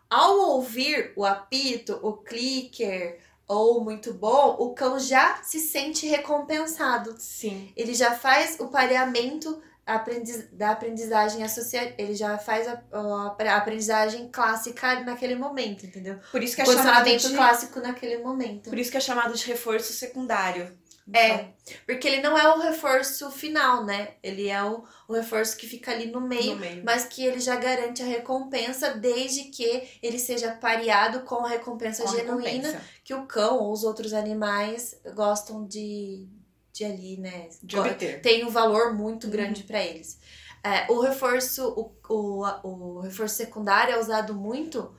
[SPEAKER 2] ao ouvir o apito, o clicker, ou muito bom, o cão já se sente recompensado.
[SPEAKER 1] Sim.
[SPEAKER 2] Ele já faz o pareamento aprendiz, da aprendizagem associada. Ele já faz a, a, aprendizagem clássica naquele momento, entendeu?
[SPEAKER 1] Por isso que é chamado de
[SPEAKER 2] clássico naquele momento.
[SPEAKER 1] Por isso que é chamado de reforço secundário.
[SPEAKER 2] É, então. Porque ele não é o reforço final, né? Ele é o, o reforço que fica ali no meio,
[SPEAKER 1] no meio,
[SPEAKER 2] mas que ele já garante a recompensa desde que ele seja pareado com a recompensa com genuína recompensa. que o cão ou os outros animais gostam de, de ali, né?
[SPEAKER 1] De obter.
[SPEAKER 2] Tem um valor muito grande uhum. para eles. É, o reforço, o, o, o reforço secundário é usado muito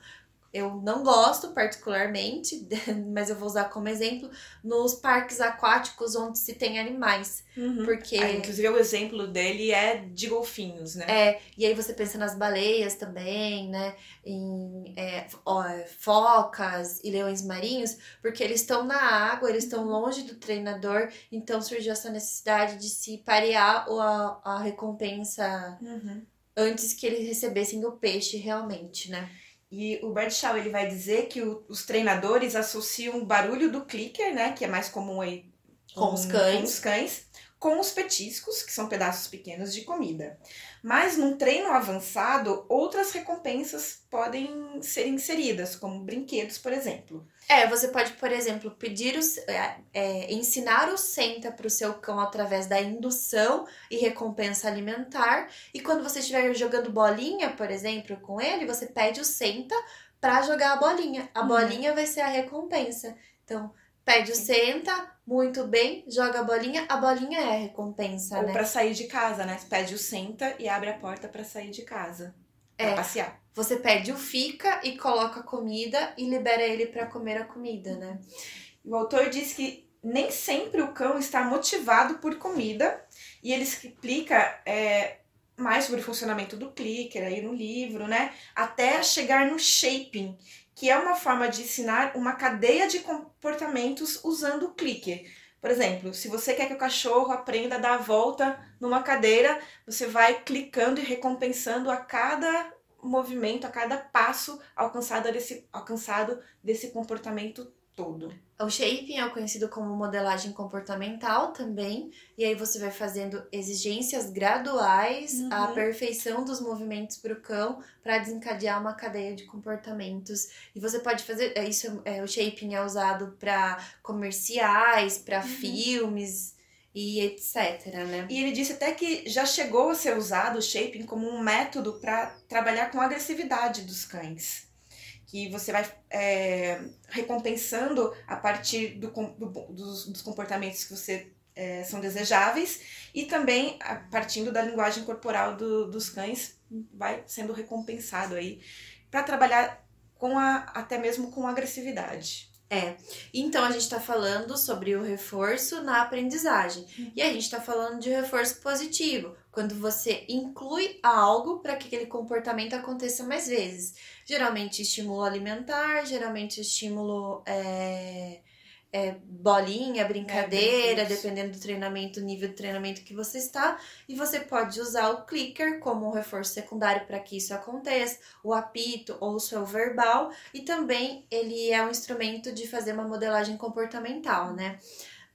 [SPEAKER 2] eu não gosto particularmente, (laughs) mas eu vou usar como exemplo, nos parques aquáticos onde se tem animais.
[SPEAKER 1] Uhum.
[SPEAKER 2] Porque.
[SPEAKER 1] Ah, inclusive, o exemplo dele é de golfinhos, né?
[SPEAKER 2] É, e aí você pensa nas baleias também, né? Em é, ó, focas e leões marinhos, porque eles estão na água, eles estão longe do treinador, então surgiu essa necessidade de se parear a, a recompensa
[SPEAKER 1] Uhum.
[SPEAKER 2] antes que eles recebessem o peixe realmente, né?
[SPEAKER 1] E o Bradshaw ele vai dizer que o- os treinadores associam o barulho do clicker, né, que é mais comum aí
[SPEAKER 2] Com os cães.
[SPEAKER 1] com os cães, com os petiscos, que são pedaços pequenos de comida. Mas num treino avançado, outras recompensas podem ser inseridas, como brinquedos, por exemplo.
[SPEAKER 2] É, você pode, por exemplo, pedir os, é, é, ensinar o senta para o seu cão através da indução e recompensa alimentar. E quando você estiver jogando bolinha, por exemplo, com ele, você pede o senta para jogar a bolinha. A
[SPEAKER 1] Uhum.
[SPEAKER 2] bolinha vai ser a recompensa. Então, pede o senta, muito bem, joga a bolinha, a bolinha é a recompensa,
[SPEAKER 1] Ou
[SPEAKER 2] né?
[SPEAKER 1] para sair de casa, né? Você pede o senta e abre a porta para sair de casa. Pra
[SPEAKER 2] É.
[SPEAKER 1] passear.
[SPEAKER 2] Você pede o fica e coloca a comida e libera ele para comer a comida, né?
[SPEAKER 1] O autor diz que nem sempre o cão está motivado por comida e ele explica é, mais sobre o funcionamento do clicker aí no livro, né? Até chegar no shaping, que é uma forma de ensinar uma cadeia de comportamentos usando o clicker. Por exemplo, se você quer que o cachorro aprenda a dar a volta numa cadeira, você vai clicando e recompensando a cada movimento, a cada passo alcançado desse, alcançado desse comportamento todo.
[SPEAKER 2] O shaping é conhecido como modelagem comportamental também, e aí você vai fazendo exigências graduais,
[SPEAKER 1] Uhum.
[SPEAKER 2] a perfeição dos movimentos para o cão para desencadear uma cadeia de comportamentos. E você pode fazer é, isso, é, o shaping é usado para comerciais, para
[SPEAKER 1] Uhum.
[SPEAKER 2] filmes e etc, né?
[SPEAKER 1] E ele disse até que já chegou a ser usado o shaping como um método para trabalhar com a agressividade dos cães. Que você vai é, recompensando a partir do do- dos, dos comportamentos que você é, são desejáveis e também a- partindo da linguagem corporal do- dos cães vai sendo recompensado aí para trabalhar com a, até mesmo com agressividade.
[SPEAKER 2] Então a gente está falando sobre o reforço na aprendizagem. E a gente está falando de reforço positivo, quando você inclui algo para que aquele comportamento aconteça mais vezes. Geralmente estímulo alimentar, geralmente estímulo é, é, bolinha, brincadeira,
[SPEAKER 1] brinquedos.
[SPEAKER 2] dependendo do treinamento, nível de treinamento que você está. E você pode usar o clicker como um reforço secundário para que isso aconteça, o apito ou o seu verbal, e também ele é um instrumento de fazer uma modelagem comportamental, né?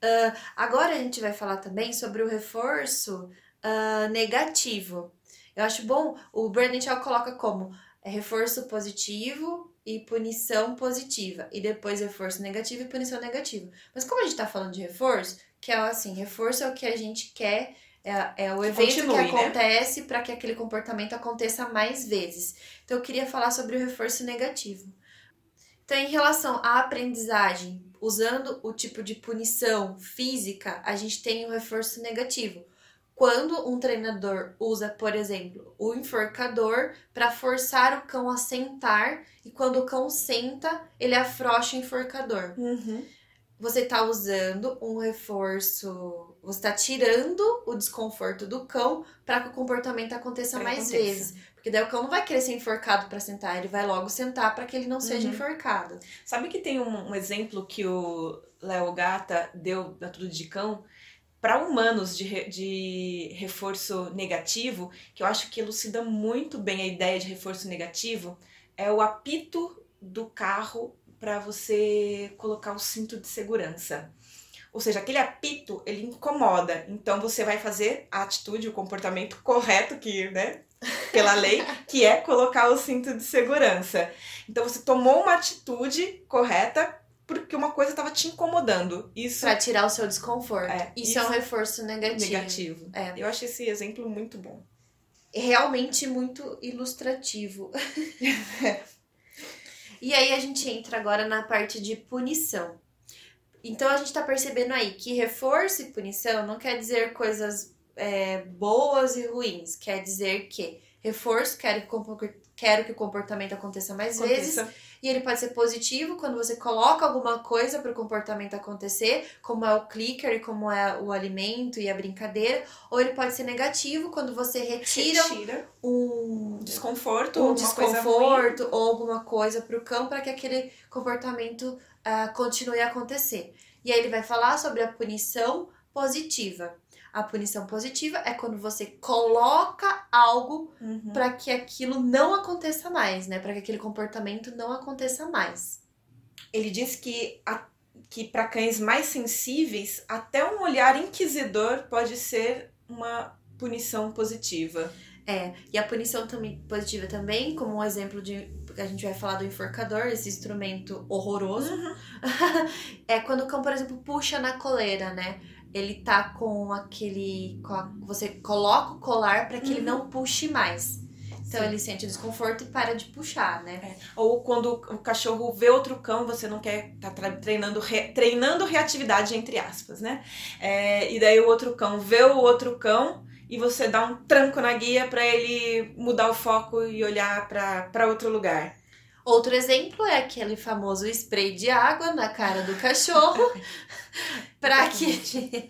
[SPEAKER 2] Ah, agora a gente vai falar também sobre o reforço ah, negativo. Eu acho bom, o Brandon Shaw coloca como reforço positivo e punição positiva, e depois reforço negativo e punição negativa. Mas como a gente tá falando de reforço, que é assim, reforço é o que a gente quer, é, é o evento
[SPEAKER 1] continue,
[SPEAKER 2] que
[SPEAKER 1] né?
[SPEAKER 2] acontece para que aquele comportamento aconteça mais vezes. Então eu queria falar sobre o reforço negativo. Então, em relação à aprendizagem, usando o tipo de punição física, a gente tem o reforço negativo. Quando um treinador usa, por exemplo, o enforcador para forçar o cão a sentar, e quando o cão senta, ele afrouxa o enforcador. Você está usando um reforço, você está tirando o desconforto do cão para que o comportamento aconteça
[SPEAKER 1] Pra
[SPEAKER 2] mais
[SPEAKER 1] aconteça.
[SPEAKER 2] vezes. Porque daí o cão não vai querer ser enforcado para sentar, ele vai logo sentar para que ele não seja
[SPEAKER 1] Uhum.
[SPEAKER 2] enforcado.
[SPEAKER 1] Sabe que tem um, um exemplo que o Léo Gata deu da Tudo de Cão para humanos de, de reforço negativo, que eu acho que elucida muito bem a ideia de reforço negativo, é o apito do carro para você colocar o cinto de segurança. Ou seja, aquele apito, ele incomoda. Então você vai fazer a atitude, o comportamento correto que, né, pela lei, que é colocar o cinto de segurança. Então você tomou uma atitude correta porque uma coisa estava te incomodando. Isso
[SPEAKER 2] Pra tirar o seu desconforto.
[SPEAKER 1] É,
[SPEAKER 2] isso,
[SPEAKER 1] isso
[SPEAKER 2] é um reforço negativo.
[SPEAKER 1] negativo.
[SPEAKER 2] É.
[SPEAKER 1] Eu acho esse exemplo muito bom.
[SPEAKER 2] Realmente muito ilustrativo. (laughs) e aí a gente entra agora na parte de punição. Então a gente tá percebendo aí que reforço e punição não quer dizer coisas é, boas e ruins. Quer dizer que reforço, quero que, quero que o comportamento aconteça mais vezes. E ele pode ser positivo quando você coloca alguma coisa para o comportamento acontecer, como é o clicker, como é o alimento e a brincadeira. Ou ele pode ser negativo quando você retira,
[SPEAKER 1] Retira
[SPEAKER 2] um
[SPEAKER 1] desconforto,
[SPEAKER 2] um desconforto ou alguma coisa para o cão para que aquele comportamento ah, continue a acontecer. E aí ele vai falar sobre a punição positiva. A punição positiva é quando você coloca algo
[SPEAKER 1] Uhum.
[SPEAKER 2] para que aquilo não aconteça mais, né? Para que aquele comportamento não aconteça mais.
[SPEAKER 1] Ele diz que, a- que para cães mais sensíveis, até um olhar inquisidor pode ser uma punição positiva.
[SPEAKER 2] É, e a punição também positiva também, como um exemplo de a gente vai falar do enforcador, esse instrumento horroroso,
[SPEAKER 1] Uhum. (laughs)
[SPEAKER 2] é quando o cão, por exemplo, puxa na coleira, né? Ele tá com aquele. com a- você coloca o colar para que ele
[SPEAKER 1] Uhum.
[SPEAKER 2] não puxe mais. Então
[SPEAKER 1] Sim.
[SPEAKER 2] ele sente desconforto e para de puxar, né?
[SPEAKER 1] Ou quando o cachorro vê outro cão, você não quer tá treinando, re- treinando reatividade, entre aspas, né? É, e daí o outro cão vê o outro cão e você dá um tranco na guia para ele mudar o foco e olhar para outro lugar.
[SPEAKER 2] Outro exemplo é aquele famoso spray de água na cara do cachorro (laughs) para que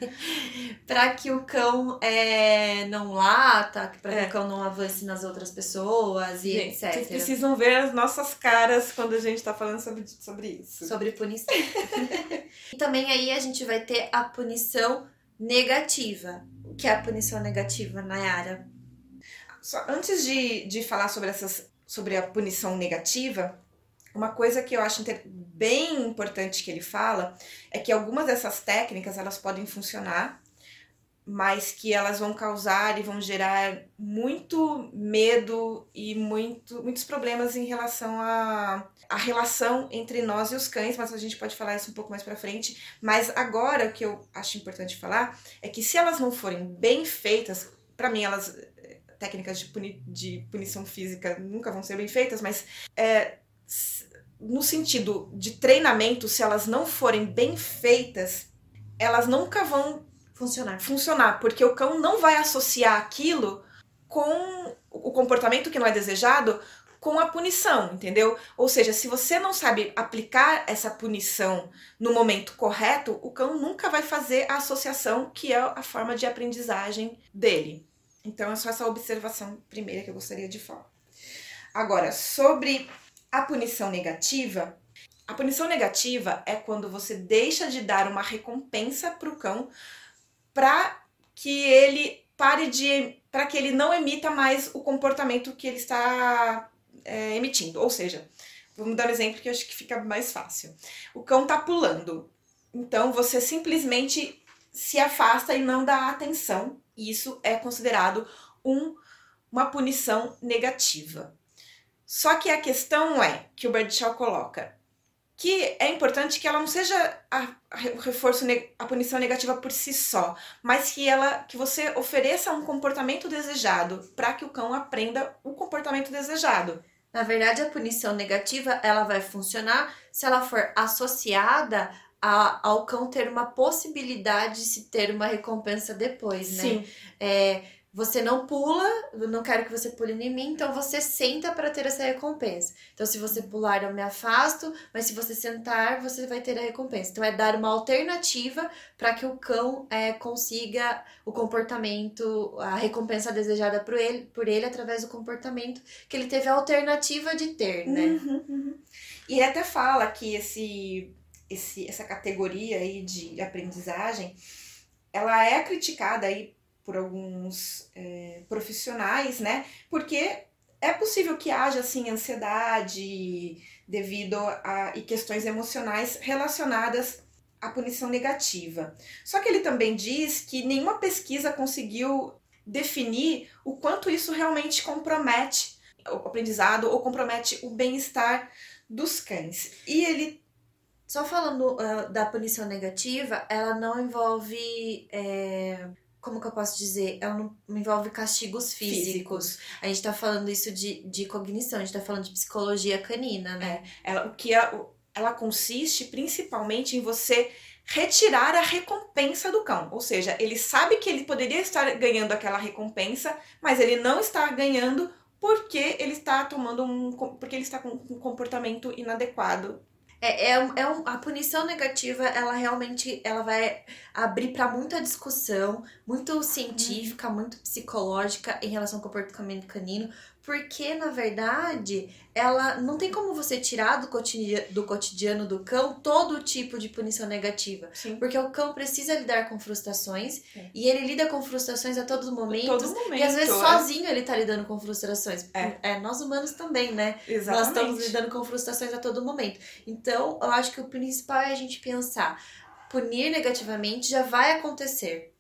[SPEAKER 2] para que o cão é, não lata, para que
[SPEAKER 1] É.
[SPEAKER 2] o cão não avance nas outras pessoas e
[SPEAKER 1] Gente, vocês
[SPEAKER 2] etc.
[SPEAKER 1] precisam ver as nossas caras quando a gente tá falando sobre, sobre isso.
[SPEAKER 2] Sobre punição. e também aí a gente vai ter a punição negativa. O que é a punição negativa, Nayara?
[SPEAKER 1] Só antes de, de falar sobre essas sobre a punição negativa, uma coisa que eu acho bem importante que ele fala é que algumas dessas técnicas elas podem funcionar, mas que elas vão causar e vão gerar muito medo e muito, muitos problemas em relação à a, relação entre nós e os cães, mas a gente pode falar isso um pouco mais pra frente. Mas agora o que eu acho importante falar é que se elas não forem bem feitas, pra mim elas técnicas de, puni de punição física nunca vão ser bem feitas, mas é, no sentido de treinamento, se elas não forem bem feitas, elas nunca vão
[SPEAKER 2] Funcionar.
[SPEAKER 1] funcionar, porque o cão não vai associar aquilo com o comportamento que não é desejado com a punição, entendeu? Ou seja, se você não sabe aplicar essa punição no momento correto, o cão nunca vai fazer a associação que é a forma de aprendizagem dele. Então é só essa observação primeira que eu gostaria de falar. Agora, sobre a punição negativa, a punição negativa é quando você deixa de dar uma recompensa para o cão para que ele pare de. para que ele não emita mais o comportamento que ele está é, emitindo. Ou seja, vamos dar um exemplo que eu acho que fica mais fácil. O cão tá pulando. Então você simplesmente se afasta e não dá atenção. Isso é considerado um, uma punição negativa. Só que a questão é que o Bradshaw coloca que é importante que ela não seja a, o reforço, a punição negativa por si só, mas que ela que você ofereça um comportamento desejado para que o cão aprenda o comportamento desejado.
[SPEAKER 2] Na verdade, a punição negativa ela vai funcionar se ela for associada a, ao cão ter uma possibilidade de se ter uma recompensa depois, né? É, você não pula, eu não quero que você pule em mim, então você senta para ter essa recompensa. Então, se você pular, eu me afasto, mas se você sentar, você vai ter a recompensa. Então, é dar uma alternativa para que o cão é, consiga o comportamento, a recompensa desejada por ele, por ele através do comportamento que ele teve a alternativa de ter, né?
[SPEAKER 1] Uhum, uhum. E até fala que esse, esse, essa categoria aí de aprendizagem, ela é criticada aí por alguns é, profissionais, né? Porque é possível que haja assim ansiedade devido a e questões emocionais relacionadas à punição negativa. Só que ele também diz que nenhuma pesquisa conseguiu definir o quanto isso realmente compromete o aprendizado ou compromete o bem-estar dos cães. E ele
[SPEAKER 2] Só falando ah, da punição negativa, ela não envolve. é, como que eu posso dizer? Ela não envolve castigos físicos. A gente tá falando isso de, de cognição, a gente tá falando de psicologia canina, né?
[SPEAKER 1] ela, o que o- ela consiste principalmente em você retirar a recompensa do cão. Ou seja, ele sabe que ele poderia estar ganhando aquela recompensa, mas ele não está ganhando porque ele está tomando um. porque ele está com um comportamento inadequado.
[SPEAKER 2] É, é, é um, a punição negativa, ela realmente ela vai abrir para muita discussão, muito científica, muito psicológica em relação ao comportamento canino, porque na verdade ela não tem como você tirar do cotidiano do, cotidiano do cão todo tipo de punição negativa.
[SPEAKER 1] Sim.
[SPEAKER 2] Porque o cão precisa lidar com frustrações é. e ele lida com frustrações a todo momento.
[SPEAKER 1] Todo momento.
[SPEAKER 2] E às vezes é. sozinho ele tá lidando com frustrações.
[SPEAKER 1] É.
[SPEAKER 2] é. nós humanos também, né?
[SPEAKER 1] Exatamente.
[SPEAKER 2] Nós estamos lidando com frustrações a todo momento. Então, eu acho que o principal é a gente pensar, punir negativamente já vai acontecer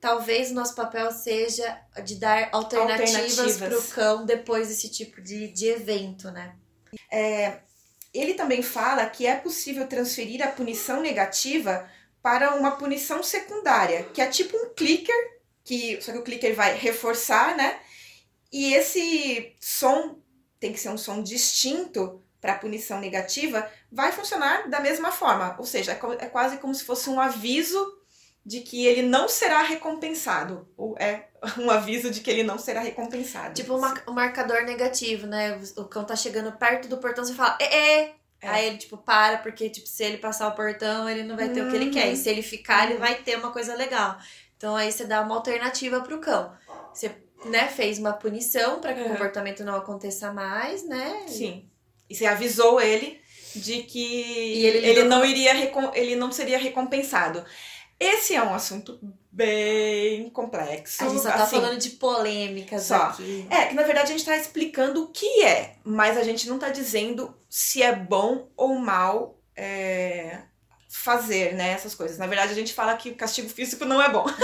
[SPEAKER 2] talvez o nosso papel seja de dar alternativas para o cão depois desse tipo de, de evento, né?
[SPEAKER 1] É, ele também fala que é possível transferir a punição negativa para uma punição secundária, que é tipo um clicker, que só que o clicker vai reforçar, né? E esse som tem que ser um som distinto para a punição negativa, vai funcionar da mesma forma, ou seja, é, é quase como se fosse um aviso de que ele não será recompensado. Ou é (laughs) um aviso de que ele não será recompensado.
[SPEAKER 2] Tipo um marcador negativo, né? O cão tá chegando perto do portão, você fala, é, é. Aí ele, tipo, para, porque, tipo, se ele passar o portão, ele não vai ter uhum. o que ele quer. E uhum. se ele ficar, uhum. ele vai ter uma coisa legal. Então, aí você dá uma alternativa pro cão. Você, né, fez uma punição para que uhum. o comportamento não aconteça mais, né?
[SPEAKER 1] Sim. E você avisou ele de que ele, ele, não iria, ele não seria recompensado. Esse é um assunto bem complexo.
[SPEAKER 2] A gente só tá assim, falando de polêmicas
[SPEAKER 1] só.
[SPEAKER 2] aqui.
[SPEAKER 1] É, que na verdade a gente tá explicando o que é, mas a gente não tá dizendo se é bom ou mal é, fazer, né, essas coisas. Na verdade a gente fala que o castigo físico não é bom. (laughs)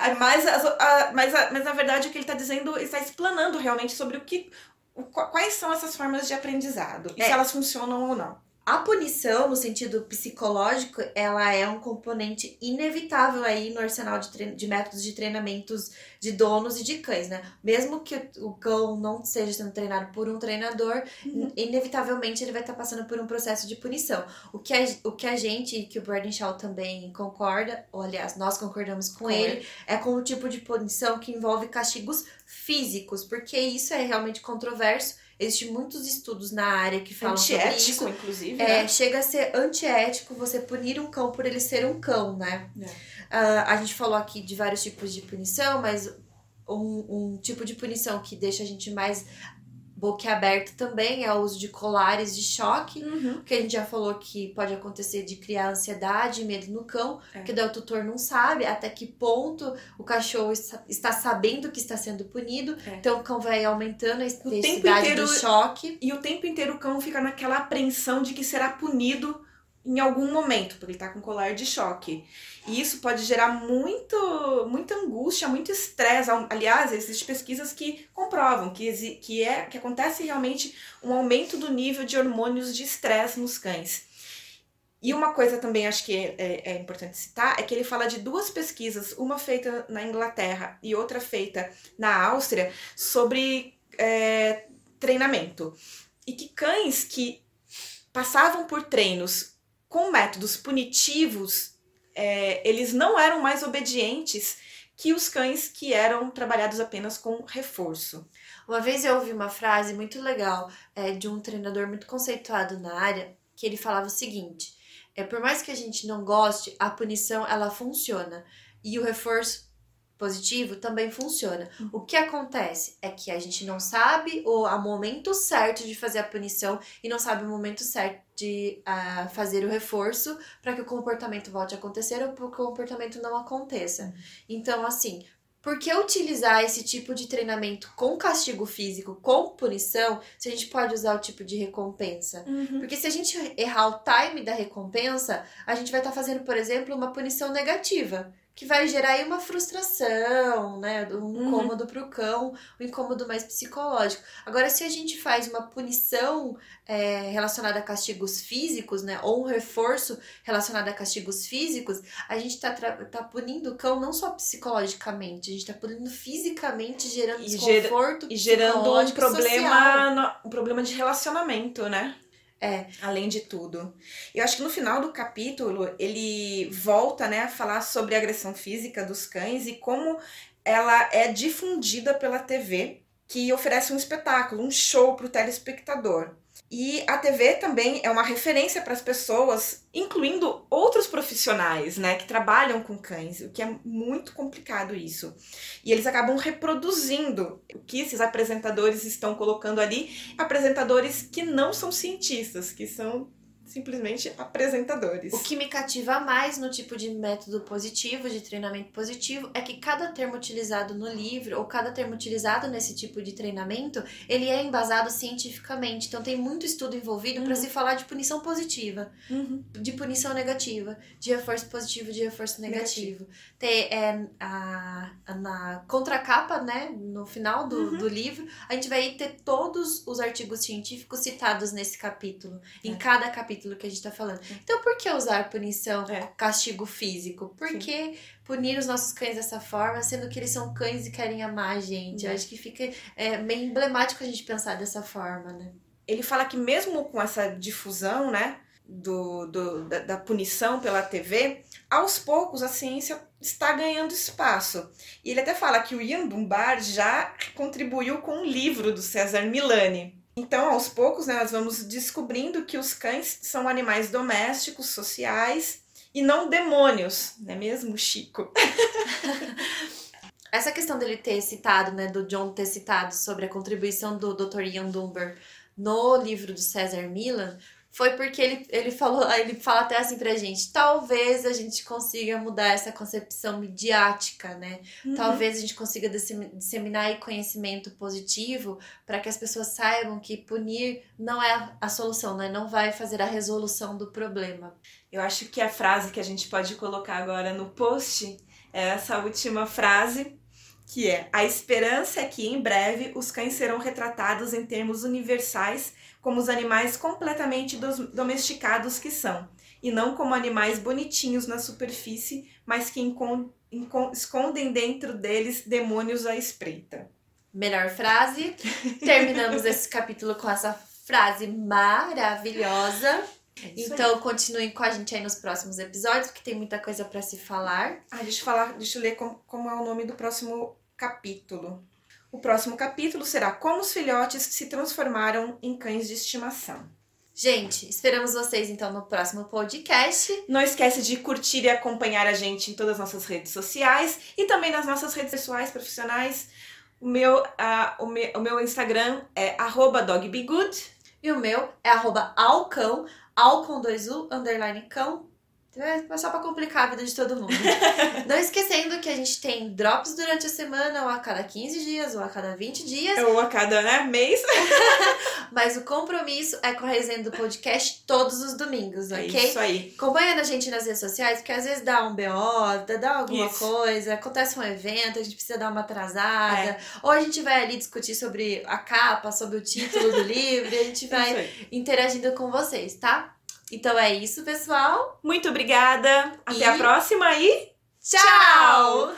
[SPEAKER 1] É. mas, a, mas, a, mas na verdade o que ele tá dizendo, ele está explanando realmente sobre o que, o, quais são essas formas de aprendizado e é. se elas funcionam ou não.
[SPEAKER 2] A punição, no sentido psicológico, ela é um componente inevitável aí no arsenal de, de métodos de treinamentos de donos e de cães, né? Mesmo que o cão não seja sendo treinado por um treinador, uhum. inevitavelmente ele vai estar tá passando por um processo de punição. O que a, o que a gente, e que o Braden Shaw também concorda, ou aliás, nós concordamos com, com ele, ele, é com o tipo de punição que envolve castigos físicos, porque isso é realmente controverso Existem muitos estudos na área que falam sobre isso.
[SPEAKER 1] inclusive.
[SPEAKER 2] É, né? Chega a ser antiético você punir um cão por ele ser um cão, né? É. Uh, a gente falou aqui de vários tipos de punição, mas um, um tipo de punição que deixa a gente mais boquiaberto também é o uso de colares de choque,
[SPEAKER 1] uhum.
[SPEAKER 2] que a gente já falou que pode acontecer de criar ansiedade e medo no cão, é. porque daí o tutor não sabe até que ponto o cachorro está, sabendo que está sendo punido, é. então o cão vai aumentando a intensidade do choque.
[SPEAKER 1] E o tempo inteiro o cão fica naquela apreensão de que será punido em algum momento, porque ele tá com colar de choque. E isso pode gerar muito, muita angústia, muito estresse. Aliás, existem pesquisas que comprovam que, que, é, que acontece realmente um aumento do nível de hormônios de estresse nos cães. E uma coisa também acho que é, é, é, importante citar é que ele fala de duas pesquisas, uma feita na Inglaterra e outra feita na Áustria, sobre é, treinamento. E que cães que passavam por treinos com métodos punitivos, é, eles não eram mais obedientes que os cães que eram trabalhados apenas com reforço.
[SPEAKER 2] Uma vez eu ouvi uma frase muito legal é, de um treinador muito conceituado na área, que ele falava o seguinte: é por mais que a gente não goste, a punição ela funciona e o reforço positivo também funciona. Uhum. O que acontece é que a gente não sabe o, o momento certo de fazer a punição e não sabe o momento certo de uh, fazer o reforço para que o comportamento volte a acontecer ou para que o comportamento não aconteça. Uhum. Então, assim, por que utilizar esse tipo de treinamento com castigo físico, com punição, se a gente pode usar o tipo de recompensa?
[SPEAKER 1] Uhum.
[SPEAKER 2] Porque se a gente errar o time da recompensa, a gente vai estar tá fazendo, por exemplo, uma punição negativa que vai gerar aí uma frustração, né? Um uhum. incômodo uhum. pro cão, um incômodo mais psicológico. Agora, se a gente faz uma punição é, relacionada a castigos físicos, né? Ou um reforço relacionado a castigos físicos, a gente tá, tá punindo o cão não só psicologicamente, a gente tá punindo fisicamente, gerando e desconforto.
[SPEAKER 1] e gerando um problema, no, um problema de relacionamento, né?
[SPEAKER 2] É.
[SPEAKER 1] Além de tudo. Eu acho que no final do capítulo ele volta né, a falar sobre a agressão física dos cães e como ela é difundida pela TV que oferece um espetáculo, um show para o telespectador. E a TV também é uma referência para as pessoas, incluindo outros profissionais, né, que trabalham com cães, o que é muito complicado isso. E eles acabam reproduzindo o que esses apresentadores estão colocando ali, apresentadores que não são cientistas, que são simplesmente apresentadores.
[SPEAKER 2] O que me cativa mais no tipo de método positivo, de treinamento positivo, é que cada termo utilizado no livro, ou cada termo utilizado nesse tipo de treinamento, ele é embasado cientificamente. Então tem muito estudo envolvido uhum. para se falar de punição positiva, uhum. de punição negativa, de reforço positivo, de reforço negativo. negativo. Tem, é, a, a, na contracapa, né, no final do, uhum. do livro, a gente vai ter todos os artigos científicos citados nesse capítulo. Em é. cada capítulo capítulo que a gente tá falando. Então, por que usar punição, é. castigo físico? Por Sim. que punir os nossos cães dessa forma, sendo que eles são cães e querem amar a gente? Eu uhum. acho que fica é, meio emblemático a gente pensar dessa forma, né?
[SPEAKER 1] Ele fala que mesmo com essa difusão, né, do, do da, da punição pela TV, aos poucos a ciência está ganhando espaço. E ele até fala que o Ian Dunbar já contribuiu com um livro do César Milani, então, aos poucos, né, nós vamos descobrindo que os cães são animais domésticos, sociais e não demônios, não é mesmo, Chico? (laughs)
[SPEAKER 2] Essa questão dele ter citado, né, do John ter citado sobre a contribuição do Dr. Ian Dunbar no livro do César Milan, foi porque ele, ele falou, ele fala até assim pra gente, talvez a gente consiga mudar essa concepção midiática, né? Uhum. Talvez a gente consiga disseminar conhecimento positivo para que as pessoas saibam que punir não é a solução, né? Não vai fazer a resolução do problema.
[SPEAKER 1] Eu acho que a frase que a gente pode colocar agora no post é essa última frase que é: a esperança é que em breve os cães serão retratados em termos universais como os animais completamente domesticados que são, e não como animais bonitinhos na superfície, mas que escondem dentro deles demônios à espreita.
[SPEAKER 2] Melhor frase. Terminamos esse capítulo com essa frase maravilhosa. É então aí. continuem com a gente aí nos próximos episódios, porque tem muita coisa para se falar.
[SPEAKER 1] Ah, deixa eu falar, deixa eu ler como, como é o nome do próximo capítulo. O próximo capítulo será Como os filhotes se transformaram em cães de estimação.
[SPEAKER 2] Gente, esperamos vocês então no próximo podcast.
[SPEAKER 1] Não esquece de curtir e acompanhar a gente em todas as nossas redes sociais e também nas nossas redes pessoais profissionais. O meu, uh, o meu, o meu Instagram é dogbegood.
[SPEAKER 2] E o meu é arroba alcão, al com dois U, underline cão, é só pra complicar a vida de todo mundo. (laughs) Não esquecendo que a gente tem drops durante a semana, ou a cada 15 dias, ou a cada 20 dias.
[SPEAKER 1] Ou a cada né, mês. (laughs)
[SPEAKER 2] Mas o compromisso é com a resenha do podcast todos os domingos, é ok?
[SPEAKER 1] É isso aí.
[SPEAKER 2] Acompanha a gente nas redes sociais, porque às vezes dá um BO, dá alguma isso. coisa, acontece um evento, a gente precisa dar uma atrasada. É. Ou a gente vai ali discutir sobre a capa, sobre o título do (laughs) livro, e a gente vai interagindo com vocês, tá? Então é isso, pessoal.
[SPEAKER 1] Muito obrigada. Até e... a próxima e
[SPEAKER 2] tchau!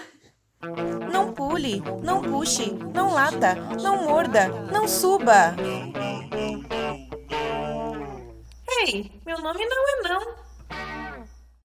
[SPEAKER 1] Não pule, não puxe, não lata, não morda, não suba. Ei, meu nome não é não.